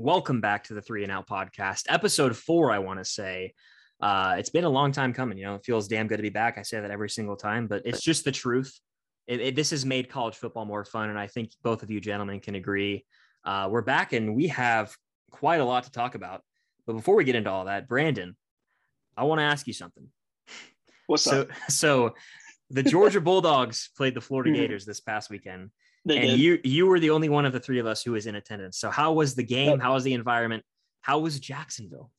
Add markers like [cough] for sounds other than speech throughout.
welcome back to the Three and Out podcast, episode four. I want to say uh, it's been a long time coming. You know, it feels damn good to be back. I say that every single time, but it's just the truth. It, it, this has made college football more fun, and I think both of you gentlemen can agree. Uh, we're back, and we have quite a lot to talk about. But before we get into all that, Brandon, I want to ask you something. What's so, up? So, the Georgia [laughs] Bulldogs played the Florida Mhm. Gators this past weekend They and did. you you were the only one of the three of us who was in attendance. So how was the game? How was the environment? How was Jacksonville?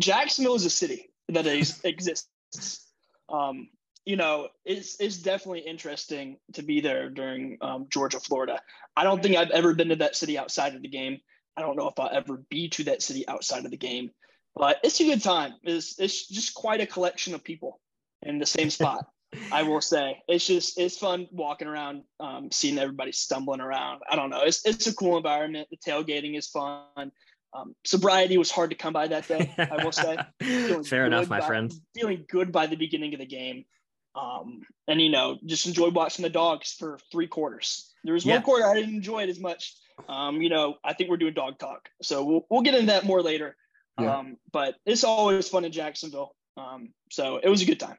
Jacksonville is a city that is, [laughs] exists. Um, you know, it's it's definitely interesting to be there during um, Georgia, Florida. I don't think I've ever been to that city outside of the game. I don't know if I'll ever be to that city outside of the game, but it's a good time. It's it's just quite a collection of people in the same spot. I will say it's just it's fun walking around, um, seeing everybody stumbling around. I don't know. It's it's a cool environment. The tailgating is fun. Um, sobriety was hard to come by that day. I will say. [laughs] Fair enough, my by- friend. Feeling good by the beginning of the game, um, and you know, just enjoyed watching the dogs for three quarters. There was Yeah. one quarter I didn't enjoy it as much. Um, you know, I think we're doing dog talk, so we'll we'll get into that more later. Yeah. Um, but it's always fun in Jacksonville. Um, so it was a good time.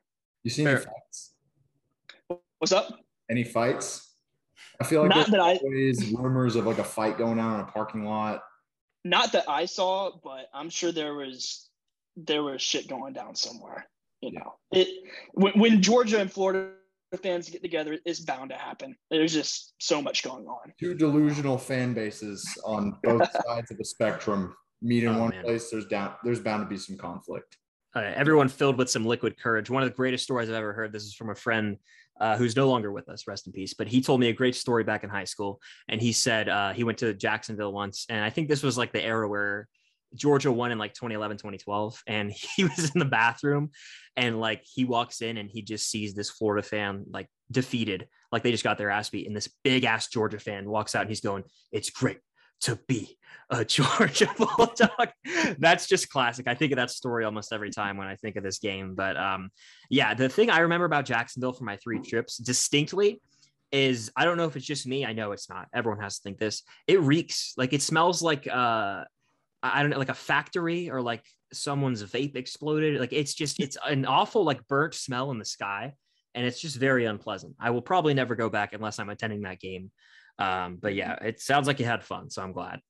You see any fights? What's up? Any fights? I feel like Not there's that I always rumors of like a fight going on in a parking lot. not that I saw, but I'm sure there was there was shit going down somewhere. You know, it when, when Georgia and Florida fans get together, it's bound to happen. There's just so much going on. Two delusional fan bases on both [laughs] sides of the spectrum meet in Oh, one man. place. There's down. There's bound to be some conflict. Uh, everyone filled with some liquid courage. One of the greatest stories I've ever heard. This is from a friend uh, who's no longer with us. Rest in peace. But he told me a great story back in high school, and he said uh, he went to Jacksonville once, and I think this was like the era where Georgia won in like 2011, 2012, and [laughs] he was in the bathroom, and like he walks in and he just sees this Florida fan like defeated, like they just got their ass beat, and this big ass Georgia fan walks out and he's going, "It's great to be a [laughs] Georgia Bulldog." That's just classic. I think of that story almost every time when I think of this game. But um, yeah, the thing I remember about Jacksonville for my three trips distinctly is I don't know if it's just me. I know it's not. Everyone has to think this. It reeks like it smells like uh, I I don't know, like a factory or like someone's vape exploded. Like it's just it's an awful like burnt smell in the sky, and it's just very unpleasant. I will probably never go back unless I'm attending that game. Um, but yeah, it sounds like you had fun, so I'm glad.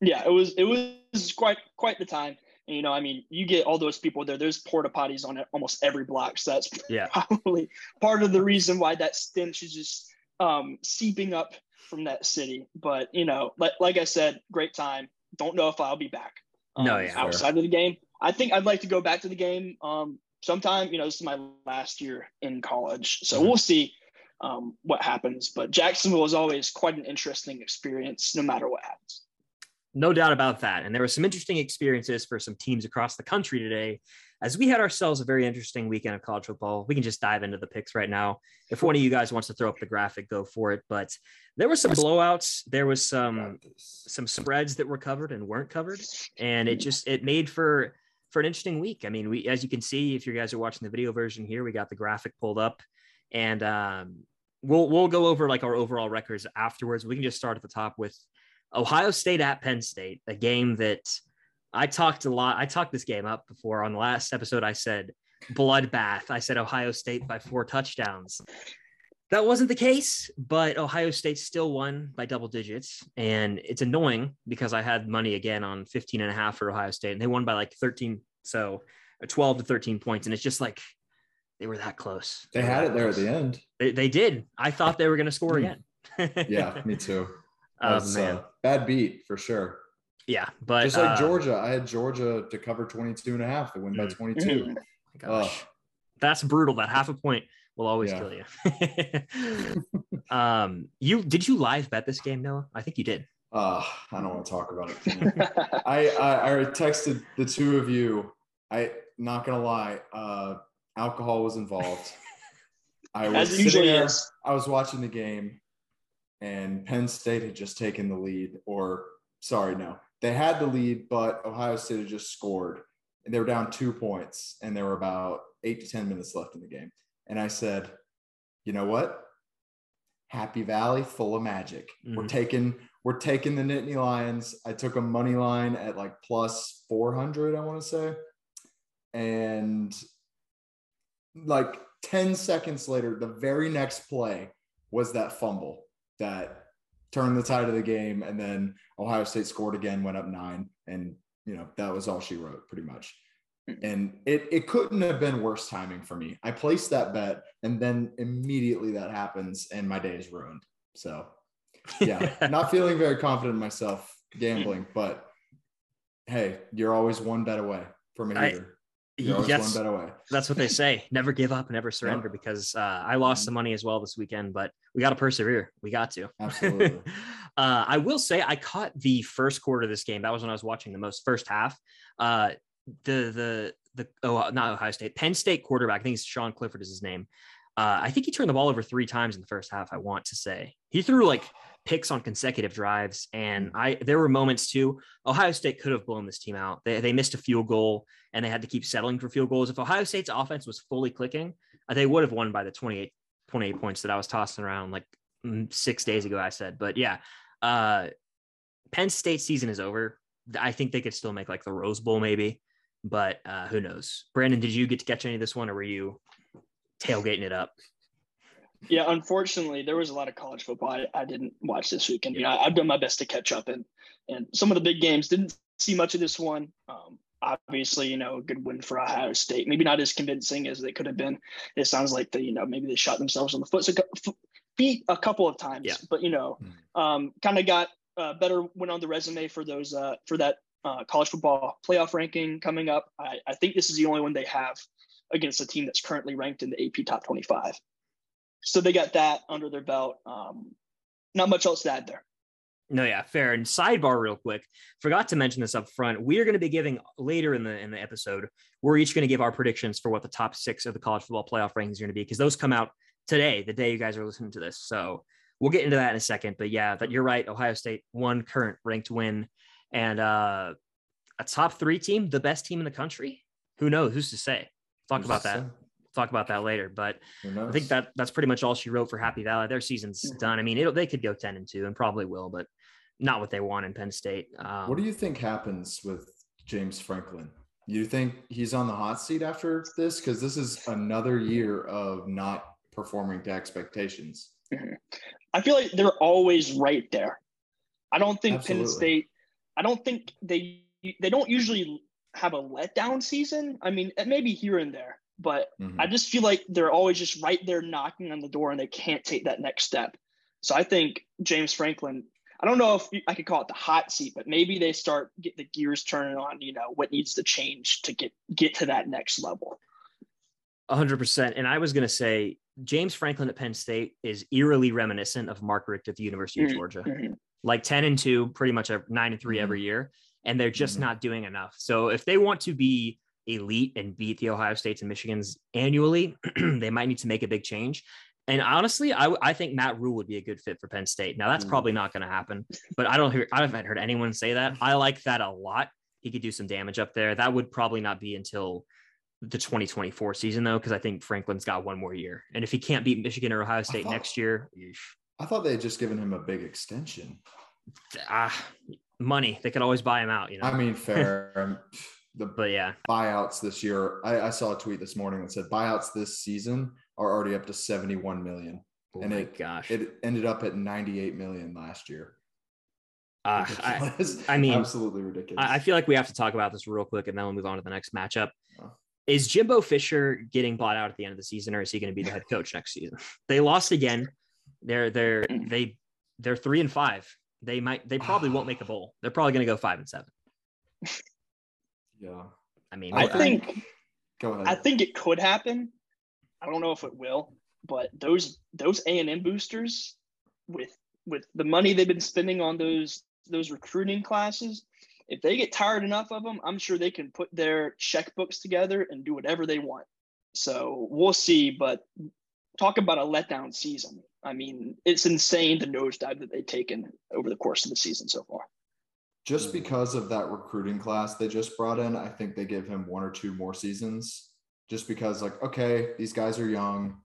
Yeah, it was it was quite quite the time. And, you know, I mean, you get all those people there. There's porta potties on almost every block, so that's [laughs] Yeah. probably part of the reason why that stench is just um, seeping up from that city. But you know, like like I said, great time. Don't know if I'll be back. um, No, yeah. outside of the game. I think I'd like to go back to the game um, sometime. You know, this is my last year in college, so Mhm. we'll see um, what happens. But Jacksonville is always quite an interesting experience, no matter what happens. No doubt about that. And there were some interesting experiences for some teams across the country today. As we had ourselves a very interesting weekend of college football, we can just dive into the picks right now. If one of you guys wants to throw up the graphic, go for it. But there were some blowouts. There was some some spreads that were covered and weren't covered, and it just it made for for an interesting week. I mean, we as you can see, if you guys are watching the video version here, we got the graphic pulled up, and um, we'll we'll go over like our overall records afterwards. We can just start at the top with Ohio State at Penn State, a game that I talked a lot. I talked this game up before on the last episode. I said bloodbath. I said Ohio State by four touchdowns. That wasn't the case, but Ohio State still won by double digits. And it's annoying because I had money again on 15 and a half for Ohio State and they won by like 13. So uh, 12 to 13 points. And it's just like they were that close. They had it there at the end. They, they did. I thought they were going to score Hmm. again. [laughs] Yeah, me too. That Oh, man. uh, bad beat for sure. yeah. But Just like uh, Georgia, I had Georgia to cover 22 and a half. They win by Mm. 22. Mhm. Gosh, Ugh. that's brutal. That half a point will always Yeah. kill you. [laughs] um, you did you live bet this game, Noah? I think you did. Uh, I don't want to talk about it. [laughs] I, I I texted the two of you. I not gonna lie, uh, alcohol was involved. [laughs] I was As usually there, is. I was watching the game, and Penn State had just taken the lead. Or sorry, no, they had the lead, but Ohio State had just scored, and they were down two points, and there were about eight to ten minutes left in the game. And I said, you know what? Happy Valley, full of magic. We're Mhm. taking we're taking the Nittany Lions. I took a money line at like plus 400, I want to say. And like 10 seconds later, the very next play was that fumble that turned the tide of the game. And then Ohio State scored again, went up nine. And, you know, that was all she wrote pretty much. And it, it couldn't have been worse timing for me. I placed that bet and then immediately that happens and my day is ruined. So, yeah, [laughs] not feeling very confident in myself gambling, but hey, you're always one bet away from a heater. Yes, That's what they [laughs] say. Never give up, never surrender. Yep. Because uh, I lost mm-hmm. some money as well this weekend, but we got to persevere. We got to. Absolutely. [laughs] uh, I will say I caught the first quarter of this game. That was when I was watching the most first half. Uh, the the the oh not Ohio State Penn State quarterback. I think it's Sean Clifford is his name. Uh, I think he turned the ball over three times in the first half. I want to say he threw like picks on consecutive drives, and hmm. I there were moments too. Ohio State could have blown this team out. They they missed a field goal, and they had to keep settling for field goals. If Ohio State's offense was fully clicking, uh, they would have won by the 28, 28 points that I was tossing around like mm, six days ago. I said, but yeah, uh, Penn State season is over. I think they could still make like the Rose Bowl maybe, but uh, who knows? Brandon, did you get to catch any of this one, or were you tailgating it up? Yeah, unfortunately, there was a lot of college football I, I didn't watch this weekend. You know, I've done my best to catch up, and and some of the big games didn't see much of this one. Um, obviously, you know, a good win for Ohio State. Maybe not as convincing as they could have been. It sounds like they, you know, maybe they shot themselves on the foot, so, feet a couple of times. Yeah. But you know, hmm. um, kind of got uh, better went on the resume for those uh, for that uh, college football playoff ranking coming up. I, I think this is the only one they have against a team that's currently ranked in the AP top 25. So they got that under their belt. Um, not much else to add there. No, yeah, fair. And sidebar, real quick, forgot to mention this up front. We are going to be giving later in the in the episode. We're each going to give our predictions for what the top six of the college football playoff rankings are going to be because those come out today, the day you guys are listening to this. So we'll get into that in a second. But yeah, that you're right. Ohio State one current ranked win, and uh, a top three team, the best team in the country. Who knows? Who's to say? Talk Who's about that. Say? Talk about that later. But I think that that's pretty much all she wrote for Happy Valley. Their season's mm-hmm. done. I mean, they could go ten and two, and probably will, but not what they want in Penn State. Um, what do you think happens with James Franklin? You think he's on the hot seat after this? Because this is another year of not performing to expectations. Mm-hmm. I feel like they're always right there. I don't think Absolutely. Penn State. I don't think they they don't usually have a letdown season. I mean, maybe here and there, but mm-hmm. I just feel like they're always just right there knocking on the door and they can't take that next step. So I think James Franklin. I don't know if I could call it the hot seat, but maybe they start get the gears turning on. You know what needs to change to get get to that next level. 100%. And I was going to say James Franklin at Penn State is eerily reminiscent of Mark Richt at the University of mm-hmm. Georgia. Mm-hmm. Like 10 and 2, pretty much 9 and 3 mm-hmm. every year. And they're just mm-hmm. not doing enough. So if they want to be elite and beat the Ohio States and Michigans annually, [clears throat] they might need to make a big change. And honestly, I, I think Matt Rhule would be a good fit for Penn State. Now that's mm. probably not going to happen, but I don't hear I haven't heard anyone say that. I like that a lot. He could do some damage up there. That would probably not be until the 2024 season though, because I think Franklin's got one more year. And if he can't beat Michigan or Ohio State thought, next year, I thought they had just given him a big extension. Ah, money. They could always buy him out. You know. I mean, fair. [laughs] The but yeah, buyouts this year. I, I, saw a tweet this morning that said buyouts this season are already up to 71 million. Oh and it gosh, it ended up at 98 million last year. Uh, I, [laughs] I, mean, absolutely ridiculous. I, I feel like we have to talk about this real quick, and then we'll move on to the next matchup. Oh is Jimbo Fisher getting bought out at the end of the season, or is he going to be the head coach next season? [laughs] They lost again. They're they're they they're three and five. They might they probably won't make a bowl. They're probably going to go five and seven. [laughs] Yeah, I mean, I think. Go ahead. I think it could happen. I don't know if it will, but those those A and M boosters with with the money they've been spending on those those recruiting classes, if they get tired enough of them, I'm sure they can put their checkbooks together and do whatever they want. So we'll see. But talk about a letdown season. I mean, it's insane the nosedive that they've taken over the course of the season so far. Just because of that recruiting class they just brought in, I think they give him one or two more seasons. Just because, like, okay, these guys are young,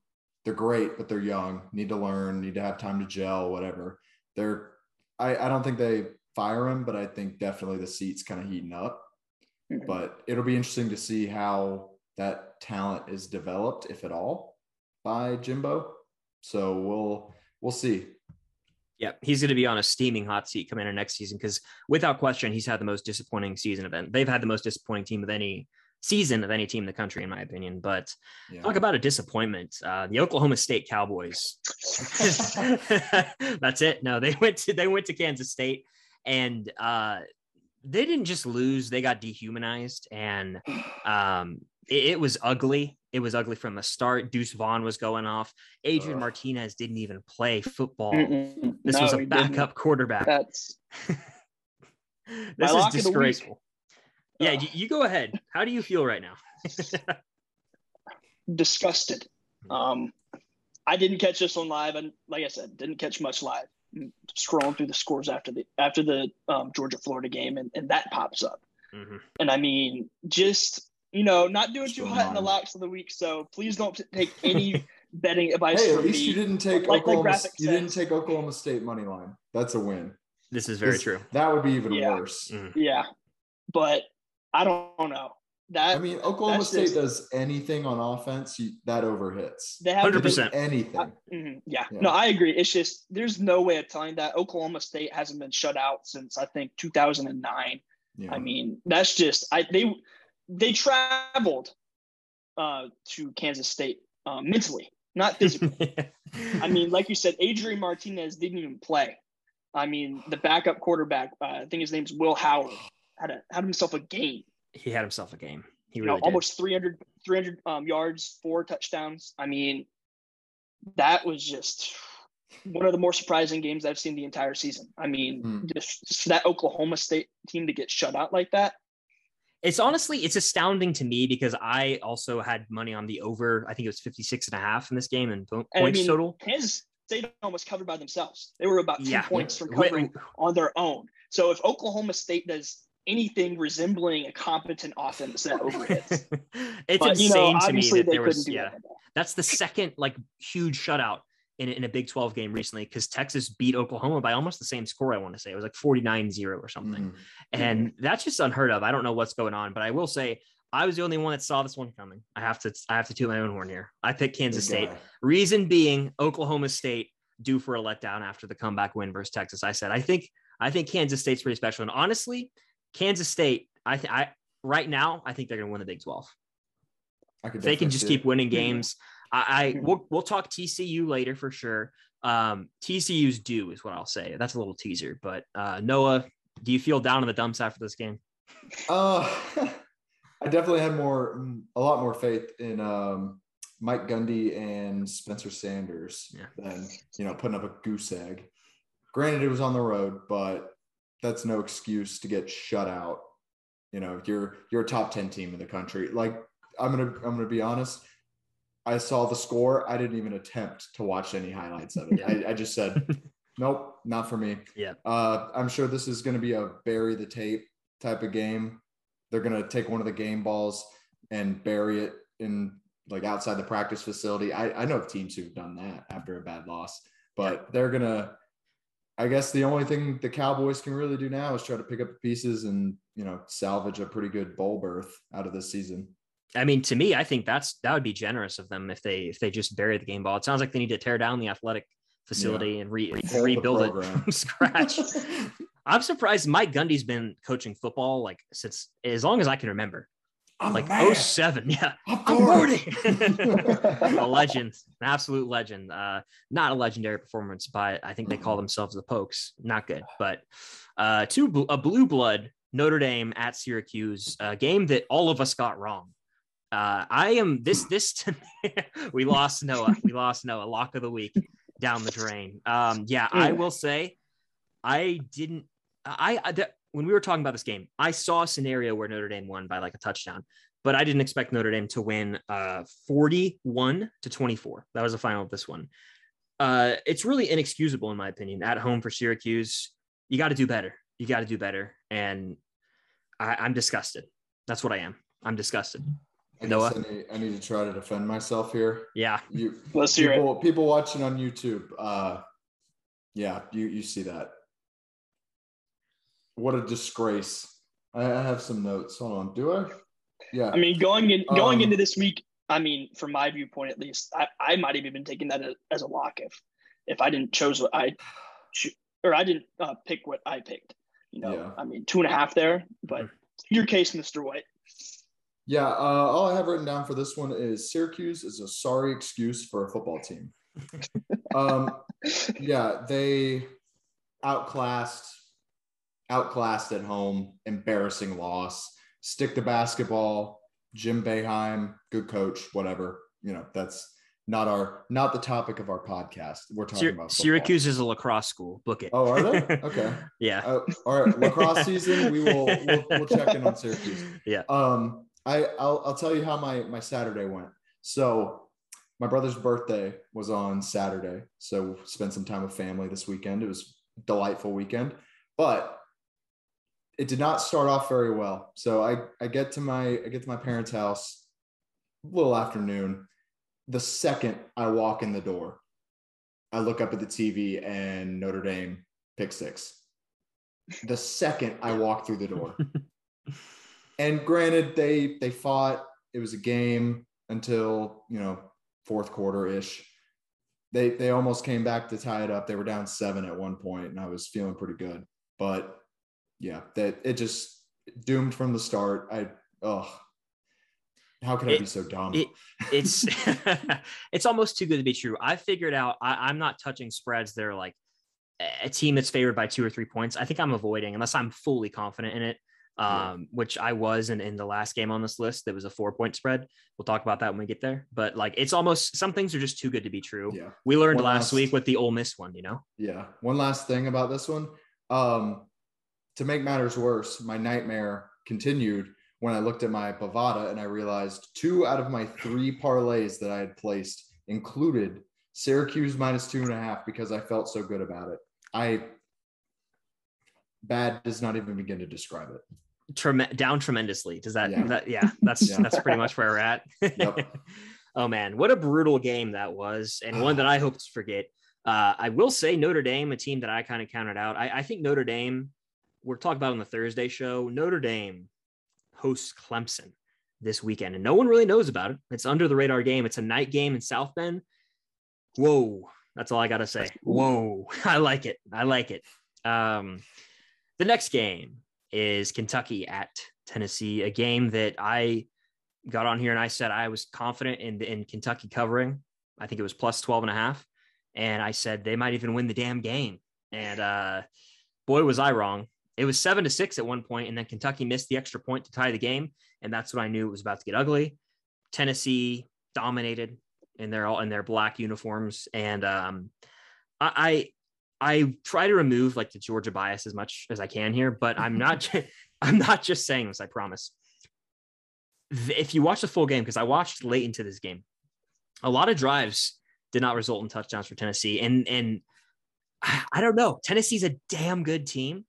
they're great, but they're young, need to learn, need to have time to gel, whatever. They're I, I don't think they fire him, but I think definitely the seat's kind of heating up. Mhm. But it'll be interesting to see how that talent is developed, if at all, by Jimbo. So we'll we'll see. Yeah, he's going to be on a steaming hot seat coming into next season because without question, he's had the most disappointing season event. They've had the most disappointing team of any season of any team in the country, in my opinion. But Yeah. talk about a disappointment. Uh, the Oklahoma State Cowboys. [laughs] That's it. No, they went to they went to Kansas State and uh, they didn't just lose; they got dehumanized, and um, it, it was ugly. It was ugly from the start. Deuce Vaughn was going off. Adrian Ugh. Martinez didn't even play football. Mm-mm. This No, was a he didn't. backup quarterback. That's [laughs] this is of the week. disgraceful. Yeah, you, you go ahead. How do you feel right now? [laughs] disgusted. Um, I didn't catch this one live, and like I said, didn't catch much live. Scrolling through the scores after the after the um, Georgia Florida game, and, and that pops up. Mhm. And I mean, just you know, not doing too hot in the mine. locks of the week. So please don't take any [laughs] betting advice Hey, at least me. you didn't take Like- like Oklahoma. graphic you didn't take Oklahoma State money line. That's a win. This is very This- true. That would be even Yeah. worse. Mhm. Yeah, but I don't know that. I mean, Oklahoma State just- does anything on offense, you, that overhits. they have 100%. Anything. Mhm, yeah. Yeah. no, I agree. It's just there's no way of telling that Oklahoma State hasn't been shut out since I think 2009. Yeah. I mean, that's just I they they traveled uh, to Kansas State uh, mentally, not physically. [laughs] I mean, like you said, Adrian Martinez didn't even play. I mean, the backup quarterback, uh, I think his name's Will Howard, had a, had himself a game. he had himself a game. He You really know, did. almost 300, 300 um, yards, four touchdowns. I mean, that was just one of the more surprising games I've seen the entire season. I mean, Hmm. just, just that Oklahoma State team to get shut out like that. It's honestly, it's astounding to me because I also had money on the over. I think it was 56 and a half in this game and po- And I points mean, total. His State almost covered by themselves. They were about two Yeah. points from covering on their own. So if Oklahoma State does anything resembling a competent offense, that overhits. [laughs] it's but you insane know, to me that there was, yeah, that. that's the second like huge shutout in, a- in a Big 12 game recently because Texas beat Oklahoma by almost the same score. I want to say it was like 49 0 or something. Mhm. And that's just unheard of. I don't know what's going on, but I will say I was the only one that saw this one coming. I have to, I have to toot my own horn here. I picked Kansas Good State. guy. Reason being, Oklahoma State due for a letdown after the comeback win versus Texas. I said, I think, I think Kansas State's pretty special. And honestly, Kansas State, I think, I right now, I think they're going to win the Big 12. I could they can just it. keep winning games. I, I [laughs] we'll, we'll talk TCU later for sure. Um, TCU's due is what I'll say. That's a little teaser. But uh, Noah, do you feel down in the dumps after this game? Uh, [laughs] I definitely had more, a lot more faith in um, Mike Gundy and Spencer Sanders Yeah. than you know putting up a goose egg. Granted, it was on the road, but that's no excuse to get shut out. You know, you're you're a top ten team in the country. Like I'm gonna I'm gonna be honest. I saw the score. I didn't even attempt to watch any highlights of it. [laughs] I, I just said, [laughs] nope, not for me. Yeah. Uh, I'm sure this is going to be a bury the tape type of game. They're going to take one of the game balls and bury it in like outside the practice facility. I, I know of teams who've done that after a bad loss, but they're going to, I guess the only thing the Cowboys can really do now is try to pick up the pieces and, you know, salvage a pretty good bowl berth out of this season. I mean, to me, I think that's that would be generous of them if they if they just bury the game ball. It sounds like they need to tear down the athletic facility and re, rebuild it from [laughs] scratch. [laughs] I'm surprised Mike Gundy's been coaching football like since as long as I can remember, I'm like the 07. [laughs] Yeah, I'm course. a legend, an absolute legend. Uh, not a legendary performance, but I think they call themselves the Pokes. Not good, but uh, two a blue blood Notre Dame at Syracuse, a game that all of us got wrong. Uh, I am this this [laughs] we lost Noah. We lost Noah. Lock of the week down the drain. Um, yeah, I will say I didn't. I, I that, when we were talking about this game, I saw a scenario where Notre Dame won by like a touchdown, but I didn't expect Notre Dame to win uh 41 to 24. That was the final of this one. Uh, it's really inexcusable in my opinion. At home for Syracuse, you got to do better. You got to do better, and I, I'm disgusted. That's what I am. I'm disgusted. I guess Noah? I need, I need to try to defend myself here. Yeah, You Let's hear it. people, people watching on YouTube, uh, yeah, you you see that. what a disgrace. I, I have some notes. Hold on. Do I? Yeah. I mean, going in going Um, into this week, I mean, from my viewpoint at least, I, I might have even taken that as, as a lock if if I didn't chose what I or I didn't uh, pick what I picked. You know, Yeah. I mean, two and a half there, but your case, Mr. White. Yeah, uh, all I have written down for this one is Syracuse is a sorry excuse for a football team. [laughs] um, yeah, they outclassed, outclassed at home, embarrassing loss. Stick to basketball. Jim Boeheim, good coach, whatever. You know, that's not our not the topic of our podcast. We're talking Syr- about football. Syracuse is a lacrosse school. Book it. Oh, are they? [laughs] Okay. yeah. Uh, all right, lacrosse [laughs] season. We will we'll, we'll check in on Syracuse. Yeah. Um, I I'll, I'll tell you how my my Saturday went. So my brother's birthday was on Saturday, so spent some time with family this weekend. It was a delightful weekend, but it did not start off very well. So I I get to my I get to my parents' house a little afternoon. The second I walk in the door, I look up at the TV and Notre Dame pick six. The second I walk through the door. [laughs] and granted, they they fought. It was a game until you know fourth quarter ish. They they almost came back to tie it up. They were down seven at one point, and I was feeling pretty good. But yeah, that it just doomed from the start. I oh, how could I It- be so dumb? it- it's [laughs] it's almost too good to be true. I figured out I, I'm not touching spreads that are like a team that's favored by two or three points. I think I'm avoiding unless I'm fully confident in it. Yeah. Um, which I was in, in the last game on this list. That was a four point spread. We'll talk about that when we get there. But like it's almost some things are just too good to be true. yeah. We learned One last last- week with the Ole Miss one, you know. Yeah. One last thing about this one. Um, to make matters worse, my nightmare continued when I looked at my Bovada and I realized two out of my three parlays that I had placed included Syracuse minus two and a half because I felt so good about it. I bad does not even begin to describe it. Trem- down tremendously. Does that? Yeah. that yeah, that's Yeah. that's pretty much where we're at. Yep. [laughs] oh man, what a brutal game that was, and one that I hope to forget. Uh, I will say Notre Dame, a team that I kind of counted out. I, I think Notre Dame. We're talking about on the Thursday show. Notre Dame hosts Clemson this weekend, and no one really knows about it. It's under the radar game. It's a night game in South Bend. Whoa, that's all I gotta say. Whoa, [laughs] I like it. I like it. Um, the next game is Kentucky at Tennessee, a game that I got on here and I said I was confident in in Kentucky covering. I think it was plus 12 and a half. And I said they might even win the damn game. And uh, boy, was I wrong. It was seven to six at one point, and then Kentucky missed the extra point to tie the game. And that's when I knew it was about to get ugly. Tennessee dominated in their all in their black uniforms. And um, I, I try to remove like the Georgia bias as much as I can here, but I'm [laughs] not I'm not just saying this, I promise. If you watch the full game, because I watched late into this game, a lot of drives did not result in touchdowns for Tennessee. And and I, don't know. Tennessee's a damn good team,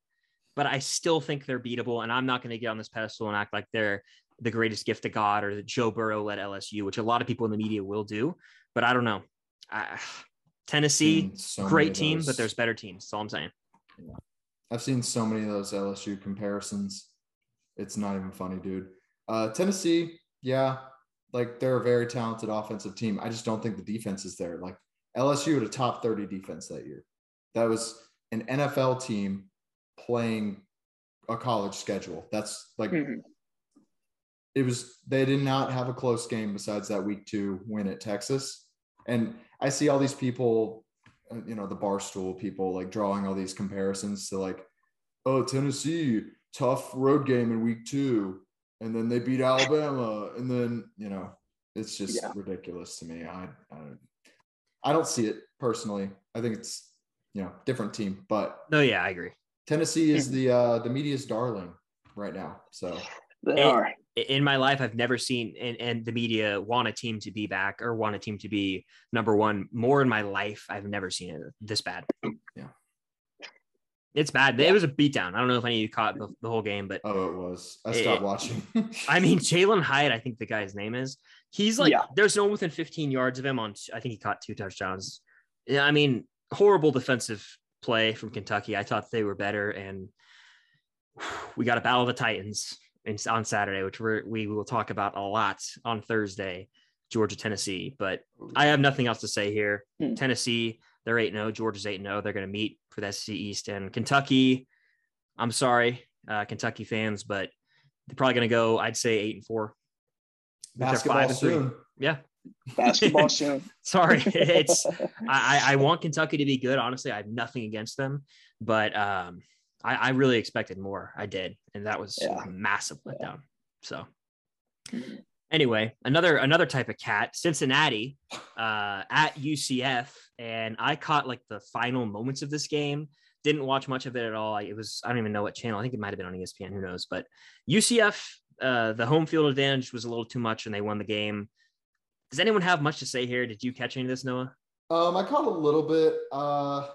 but I still think they're beatable. And I'm not going to get on this pedestal and act like they're the greatest gift of God or the Joe Burrow led LSU, which a lot of people in the media will do. But I don't know. I, Tennessee, so great team, but there's better teams. That's all I'm saying. Yeah. I've seen so many of those LSU comparisons. It's not even funny, dude. Uh, Tennessee, yeah, like they're a very talented offensive team. I just don't think the defense is there. Like LSU had a top 30 defense that year. That was an NFL team playing a college schedule. That's like Mhm. it was they did not have a close game besides that week two win at Texas. And I see all these people, uh, you know, the barstool people like drawing all these comparisons to like, oh, Tennessee, tough road game in week two. And then they beat Alabama. And then, you know, it's just Yeah. ridiculous to me. I, I don't I don't see it personally. I think it's, you know, different team. But No, yeah, I agree. Tennessee is the uh the media's darling right now. So They And- are. In my life, I've never seen and, and the media want a team to be back or want a team to be number one more in my life. I've never seen it this bad. Yeah. It's bad. It was a beatdown. I don't know if any of you caught the, the whole game, but oh it was. I It- stopped watching. I mean, [laughs] Jalin Hyatt, I think the guy's name is. He's like, Yeah. there's no one within 15 yards of him on, I think he caught two touchdowns. Yeah, I mean, horrible defensive play from Kentucky. I thought they were better. And we got a battle of the Titans on Saturday, which we're, we will talk about a lot on Thursday, Georgia, Tennessee. But I have nothing else to say here. Hmm. Tennessee, they're 8 0. Georgia's 8 0. They're going to meet for the SEC East. And Kentucky, I'm sorry, uh, Kentucky fans, but they're probably going to go, I'd say, 8 and 4. Basketball soon. Yeah. Basketball [laughs] soon. sorry. [laughs] It's I, I want Kentucky to be good. Honestly, I have nothing against them, but um I, I really expected more. I did, and that was yeah. a massive letdown. Yeah. So anyway, another another type of cat, Cincinnati, uh, at UCF, and I caught like the final moments of this game. Didn't watch much of it at all. It was I don't even know what channel. I think it might have been on ESPN. Who knows? But UCF, uh, the home field advantage was a little too much, and they won the game. Does anyone have much to say here? Did you catch any of this, Noah? Um, I caught a little bit. Uh,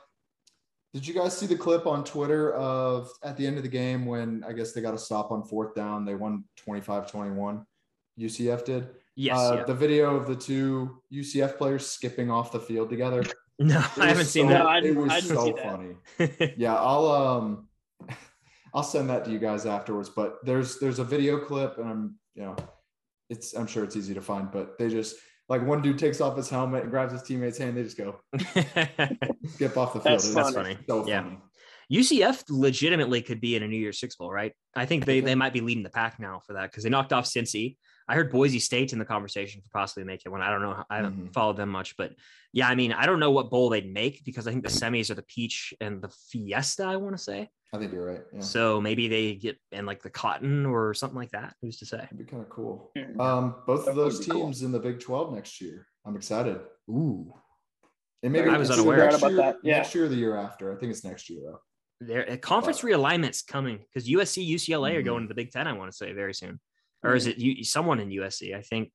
did you guys see the clip on Twitter of at the end of the game when I guess they got a stop on fourth down? They won 25 21. UCF did. Yes. Uh, yeah. The video of the two UCF players skipping off the field together. [laughs] No, I haven't seen that. No, it was so funny. [laughs] yeah, I'll um, [laughs] I'll send that to you guys afterwards. But there's there's a video clip, and I'm you know, it's I'm sure it's easy to find, but they just like one dude takes off his helmet and grabs his teammate's hand. They just go [laughs] skip off the field. That's, That's funny. So yeah. Funny. UCF legitimately could be in a New Year's Six Bowl, right? I think they, they might be leading the pack now for that because they knocked off Cincy. I heard Boise State in the conversation for possibly making one. I don't know. I haven't mm-hmm. followed them much, but yeah, I mean, I don't know what bowl they'd make because I think the semis are the Peach and the Fiesta. I want to say. I think you're right. Yeah. So maybe they get in like the Cotton or something like that. Who's to say? It'd be kind of cool. Um, both that of those teams cool. in the Big Twelve next year. I'm excited. Ooh. And maybe I was unaware about year, that. Yeah. Next year or the year after. I think it's next year though. There, conference but, realignment's coming because USC, UCLA mm-hmm. are going to the Big Ten. I want to say very soon, or is mm-hmm. it you, someone in USC? I think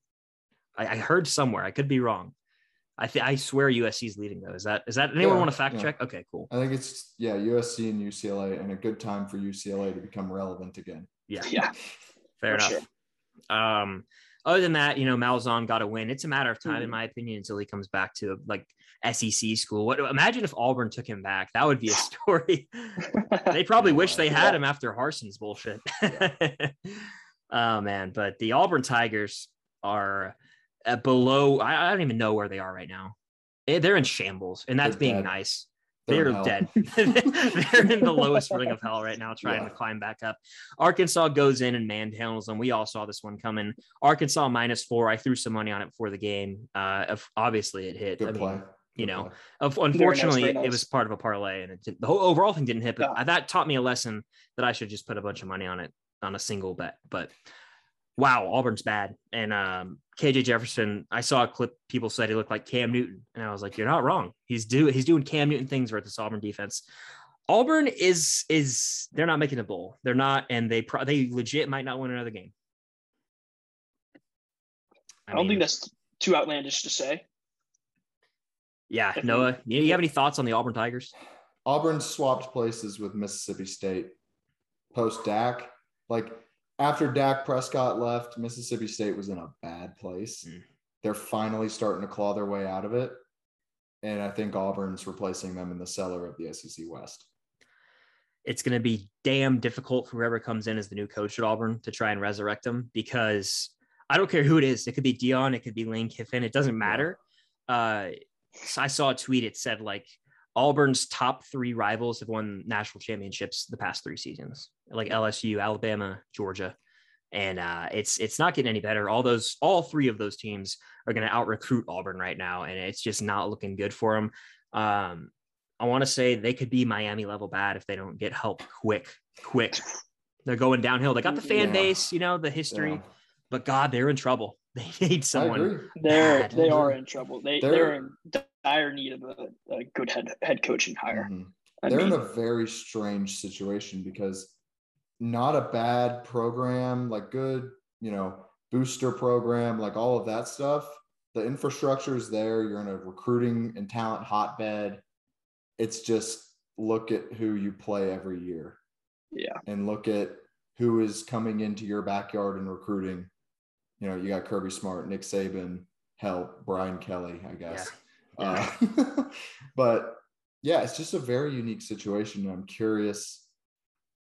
I, I heard somewhere. I could be wrong. I think I swear USC is leading though. Is that is that anyone yeah, want to fact yeah. check? Okay, cool. I think it's yeah, USC and UCLA, and a good time for UCLA to become relevant again. Yeah, yeah, fair enough. Sure. Um, other than that, you know, Malzahn got a win. It's a matter of time, mm-hmm. in my opinion, until he comes back to like SEC school. What imagine if Auburn took him back? That would be a [laughs] story. [laughs] they probably wish they had yeah. him after Harsin's bullshit. [laughs] oh man, but the Auburn Tigers are uh, below. I, I, don't even know where they are right now. Eh, they're in shambles, and that's They're being dead. nice. They're, They're dead. [laughs] [laughs] They're in the lowest ring of hell right now, [laughs] trying yeah. to climb back up. Arkansas goes in and manhandles them. We all saw this one coming. Arkansas minus four. I threw some money on it before the game. Uh, obviously, it hit. Good I play. Mean, you know, unfortunately, nice, nice. it was part of a parlay, and it the whole overall thing didn't hit. But yeah. that taught me a lesson that I should just put a bunch of money on it on a single bet. But wow, Auburn's bad. And um, KJ Jefferson, I saw a clip. People said he looked like Cam Newton, and I was like, you're not wrong. He's do he's doing Cam Newton things with this Auburn defense. Auburn is is they're not making a bowl. They're not, and they pro- they legit might not win another game. I, I don't mean, think that's too outlandish to say. Yeah, Noah, you have any thoughts on the Auburn Tigers? Auburn swapped places with Mississippi State post Dak. Like after Dak Prescott left, Mississippi State was in a bad place. Mm. They're finally starting to claw their way out of it. And I think Auburn's replacing them in the cellar of the SEC West. It's going to be damn difficult for whoever comes in as the new coach at Auburn to try and resurrect them because I don't care who it is. It could be Deion, it could be Lane Kiffin. It doesn't matter. Uh, I saw a tweet. It said like Auburn's top three rivals have won national championships the past three seasons, like LSU, Alabama, Georgia, and uh, it's it's not getting any better. All those, all three of those teams are going to out recruit Auburn right now, and it's just not looking good for them. Um, I want to say they could be Miami level bad if they don't get help quick, quick. They're going downhill. They got the fan yeah. base, you know, the history, yeah. but God, they're in trouble. [laughs] They need someone. They're bad. they are in trouble. They they're, they're in dire need of a, a good head head coaching hire. Mm-hmm. They're mean, in a very strange situation because not a bad program, like good, you know, booster program, like all of that stuff. The infrastructure is there. You're in a recruiting and talent hotbed. It's just look at who you play every year. Yeah. And look at who is coming into your backyard and recruiting. You know, you got Kirby Smart, Nick Saban, help Brian Kelly, I guess. Yeah. Uh, [laughs] but yeah, it's just a very unique situation. I'm curious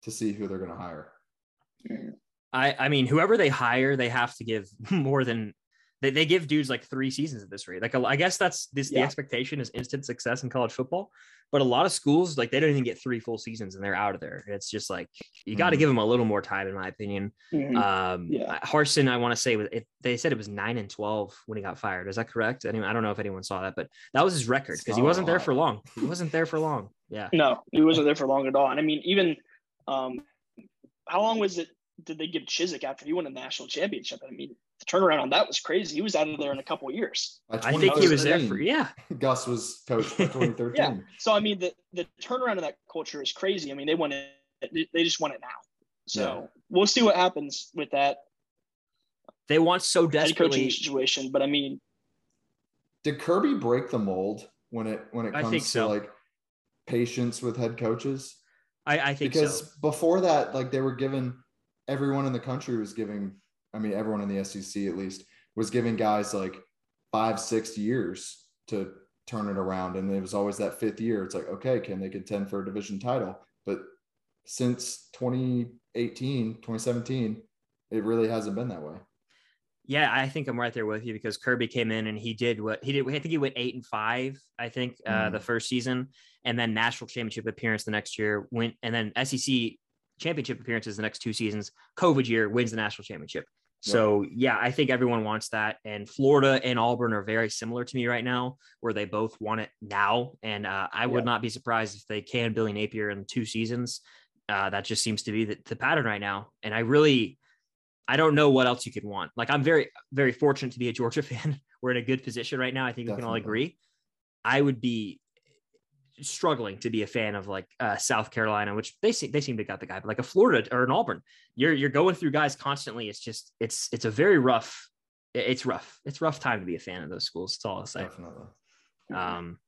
to see who they're going to hire. I I mean, whoever they hire, they have to give [laughs] more than they, they give dudes like three seasons at this rate. Like I guess that's this the expectation is instant success in college football. But a lot of schools like they don't even get three full seasons and they're out of there. It's just like you got to Mhm. give them a little more time, in my opinion. Mhm. Um, Yeah. Harsin, I want to say was it, they said it was nine and twelve when he got fired. Is that correct? Anyway, I don't know if anyone saw that, but that was his record because he wasn't there for long. He wasn't there for long. Yeah. No, he wasn't there for long at all. And I mean, even um, how long was it? Did they give Chizik after he won a national championship? I mean, the turnaround on that was crazy. He was out of there in a couple of years. I think he was there for yeah. Gus was coach by [laughs] 2013. Yeah. So I mean, the the turnaround of that culture is crazy. I mean, they won it. They just won it now. So Yeah. we'll see what happens with that They want so head coaching desperately. situation. But I mean, Did Kirby break the mold when it when it I comes think to so. like patience with head coaches? I, I think because so. before that, like they were given everyone in the country was giving, I mean, everyone in the SEC at least was giving guys like five, six years to turn it around. And it was always that fifth year. It's like, okay, can they contend for a division title? But since 2018, 2017, it really hasn't been that way. Yeah, I think I'm right there with you because Kirby came in and he did what he did. I think he went eight and five. I think uh, Mm. the first season, and then national championship appearance the next year. Went and then SEC championship appearances the next two seasons. COVID year wins the national championship. So yeah, I think everyone wants that. And Florida and Auburn are very similar to me right now, where they both want it now. And uh, I would Yeah. not be surprised if they can Billy Napier in two seasons. Uh, that just seems to be the, the pattern right now. And I really, I don't know what else you could want. Like I'm very, very fortunate to be a Georgia [laughs] fan. We're in a good position right now. I think we can all agree. I would be struggling to be a fan of like uh, South Carolina, which they seem they seem to got the guy, but like a Florida or an Auburn, you're you're going through guys constantly. It's just it's it's a very rough. It's rough. It's rough time to be a fan of those schools. That's all I'll say. Definitely. Um,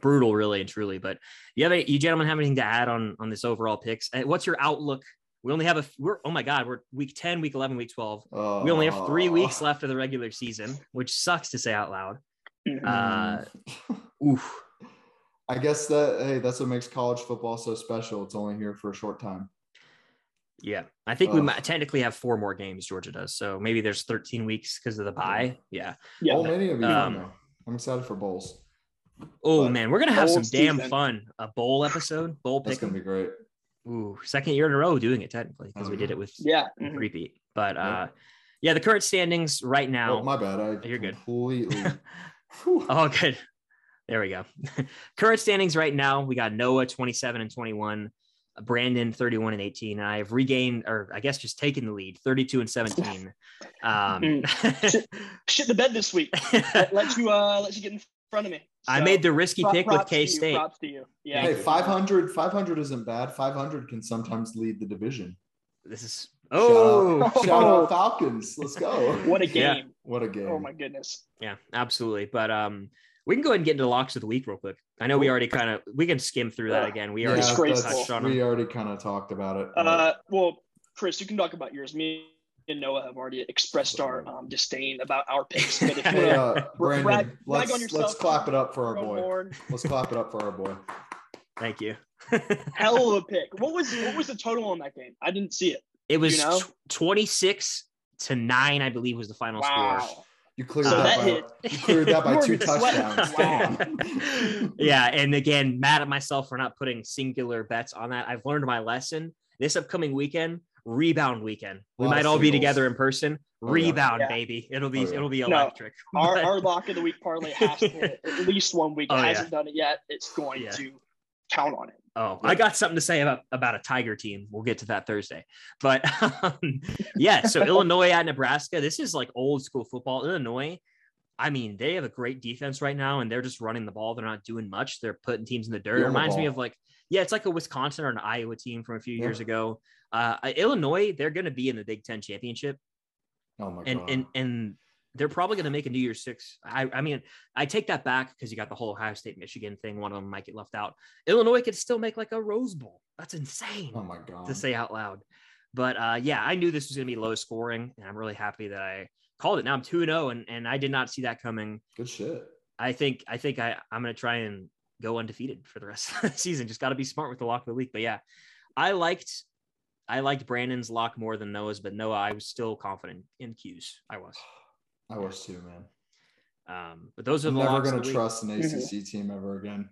brutal, really and truly. But you have any, you gentlemen have anything to add on on this overall picks? Uh, What's your outlook? We only have a we're oh my god we're week ten, week eleven, week twelve. We only have three weeks Oh. left of the regular season, which sucks to say out loud. mhm. Uh, Oof. [laughs] I guess that hey, that's what makes college football so special. It's only here for a short time. Yeah, I think we might technically have four more games. Georgia does, so maybe there's 13 weeks because of the bye. Yeah. yeah, Bowl mania will be Um. I'm excited for bowls. Oh But man, we're gonna have some bowl damn season. fun. A bowl episode, bowl That's pick. gonna be great. Ooh, second year in a row doing it technically because Oh, we did it with yeah. mhm. repeat. But Yeah. uh, yeah, the current standings right now. Oh, my bad. I You're good. completely. [laughs] Oh, [laughs] good. There we go. [laughs] Current standings right now, we got Noah 27 and 21, Brandon 31 and 18. And I have regained, or I guess just taken the lead, 32 and 17. Um, Shit the bed this week. Let, let you uh let you get in front of me. I made the risky prop- pick with K State. Props to you. Yeah. Hey, 500, 500 isn't bad. 500 can sometimes lead the division. This is Shout oh out, shout out [laughs] Falcons. Let's go. What a Yeah. game. What a game. Oh my goodness. yeah, absolutely. But um, we can go ahead and get into locks of the week real quick. I know we already kind of we can skim through that Yeah. again. We Yeah, already Disgraceful. touched on we already kind of talked about it. Uh well, Chris, you can talk about yours. Me and Noah have already expressed our um, disdain about our picks. But if [laughs] you hey, uh, Brandon, brag- brag let's, on yourself. let's clap it up for our boy. forward, Let's clap it up for our boy. Thank you. [laughs] hell of a pick. What was what was the total on that game? I didn't see it. it was You know? tw- 26 to 9, I believe, was the final score. You cleared So that, that by, hit- you cleared that [laughs] by two touchdowns. Wow. Yeah, and again, mad at myself for not putting singular bets on that. I've learned my lesson. This upcoming weekend, rebound weekend. We might all be together in person. Oh. Rebound, Yeah. baby. It'll be Oh, yeah. it'll be No, electric. [laughs] Our, But- our lock of the week parlay [laughs] has to hit at least one week. Oh, yeah. hasn't done it yet. It's going Yeah. to count on it. Oh, Yeah. I got something to say about about a Tiger team. We'll get to that Thursday. But [laughs] um, yeah, so Illinois at Nebraska. This is like old school football. Illinois, I mean, they have a great defense right now, and they're just running the ball. They're not doing much. They're putting teams in the dirt. It reminds me of like yeah, it's like a Wisconsin or an Iowa team from a few years ago. Uh, Illinois, they're going to be in the Big Ten championship, Oh my and god. and and they're probably going to make a New Year's Six. I, I mean, I take that back because you got the whole Ohio State Michigan thing. One of them might get left out. Illinois could still make like a Rose Bowl. That's insane oh my god. to say out loud. But uh, yeah, I knew this was going to be low scoring, and I'm really happy that I called it. Now I'm two zero, and and I did not see that coming. Good shit. I think I think I I'm going to try and go undefeated for the rest [laughs] of the season. Just got to be smart with the lock of the week. But yeah, I liked I liked Brandon's lock more than Noah's, but Noah, I was still confident in Q's. I was. [sighs] I was too, man. Um, but those are I'm the never going to trust an ACC team ever again.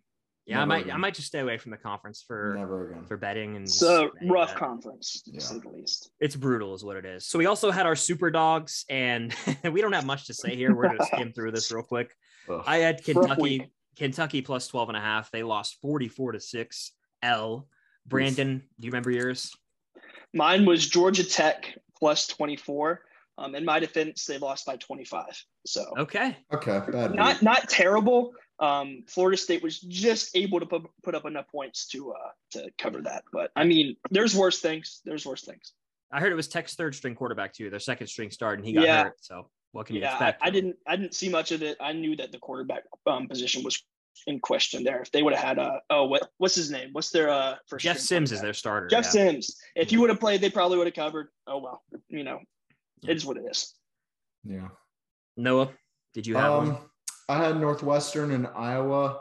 Yeah, I never might I might just stay away from the conference for Never again. for betting and It's a rough that. conference, to Yeah. say the least. It's brutal, is what it is. So we also had our super dogs, and [laughs] we don't have much to say here. We're gonna skim through this real quick. [laughs] Ugh. I had Kentucky. Kentucky plus 12 and a half. They lost 44 to 6. L. Brandon, do you remember yours? Mine was Georgia Tech plus 24. Um, in my defense, they lost by 25. So Okay. okay, bad. not week. not terrible. Um, Florida State was just able to put, put up enough points to uh, to cover that. But I mean, there's worse things. There's worse things. I heard it was Tech's third string quarterback too. Their second string start, and he got Yeah. hurt. So what can you Yeah, I. I didn't I didn't see much of it. I knew that the quarterback um, position was in question there. If they would have had a oh what what's his name? What's their uh first Jeff string Sims is their starter. Jeff yeah. Sims. If you would have played, they probably would have covered. Oh well, you know, Yeah. it is what it is. Yeah. Noah, did you have one? Um, I had Northwestern and Iowa.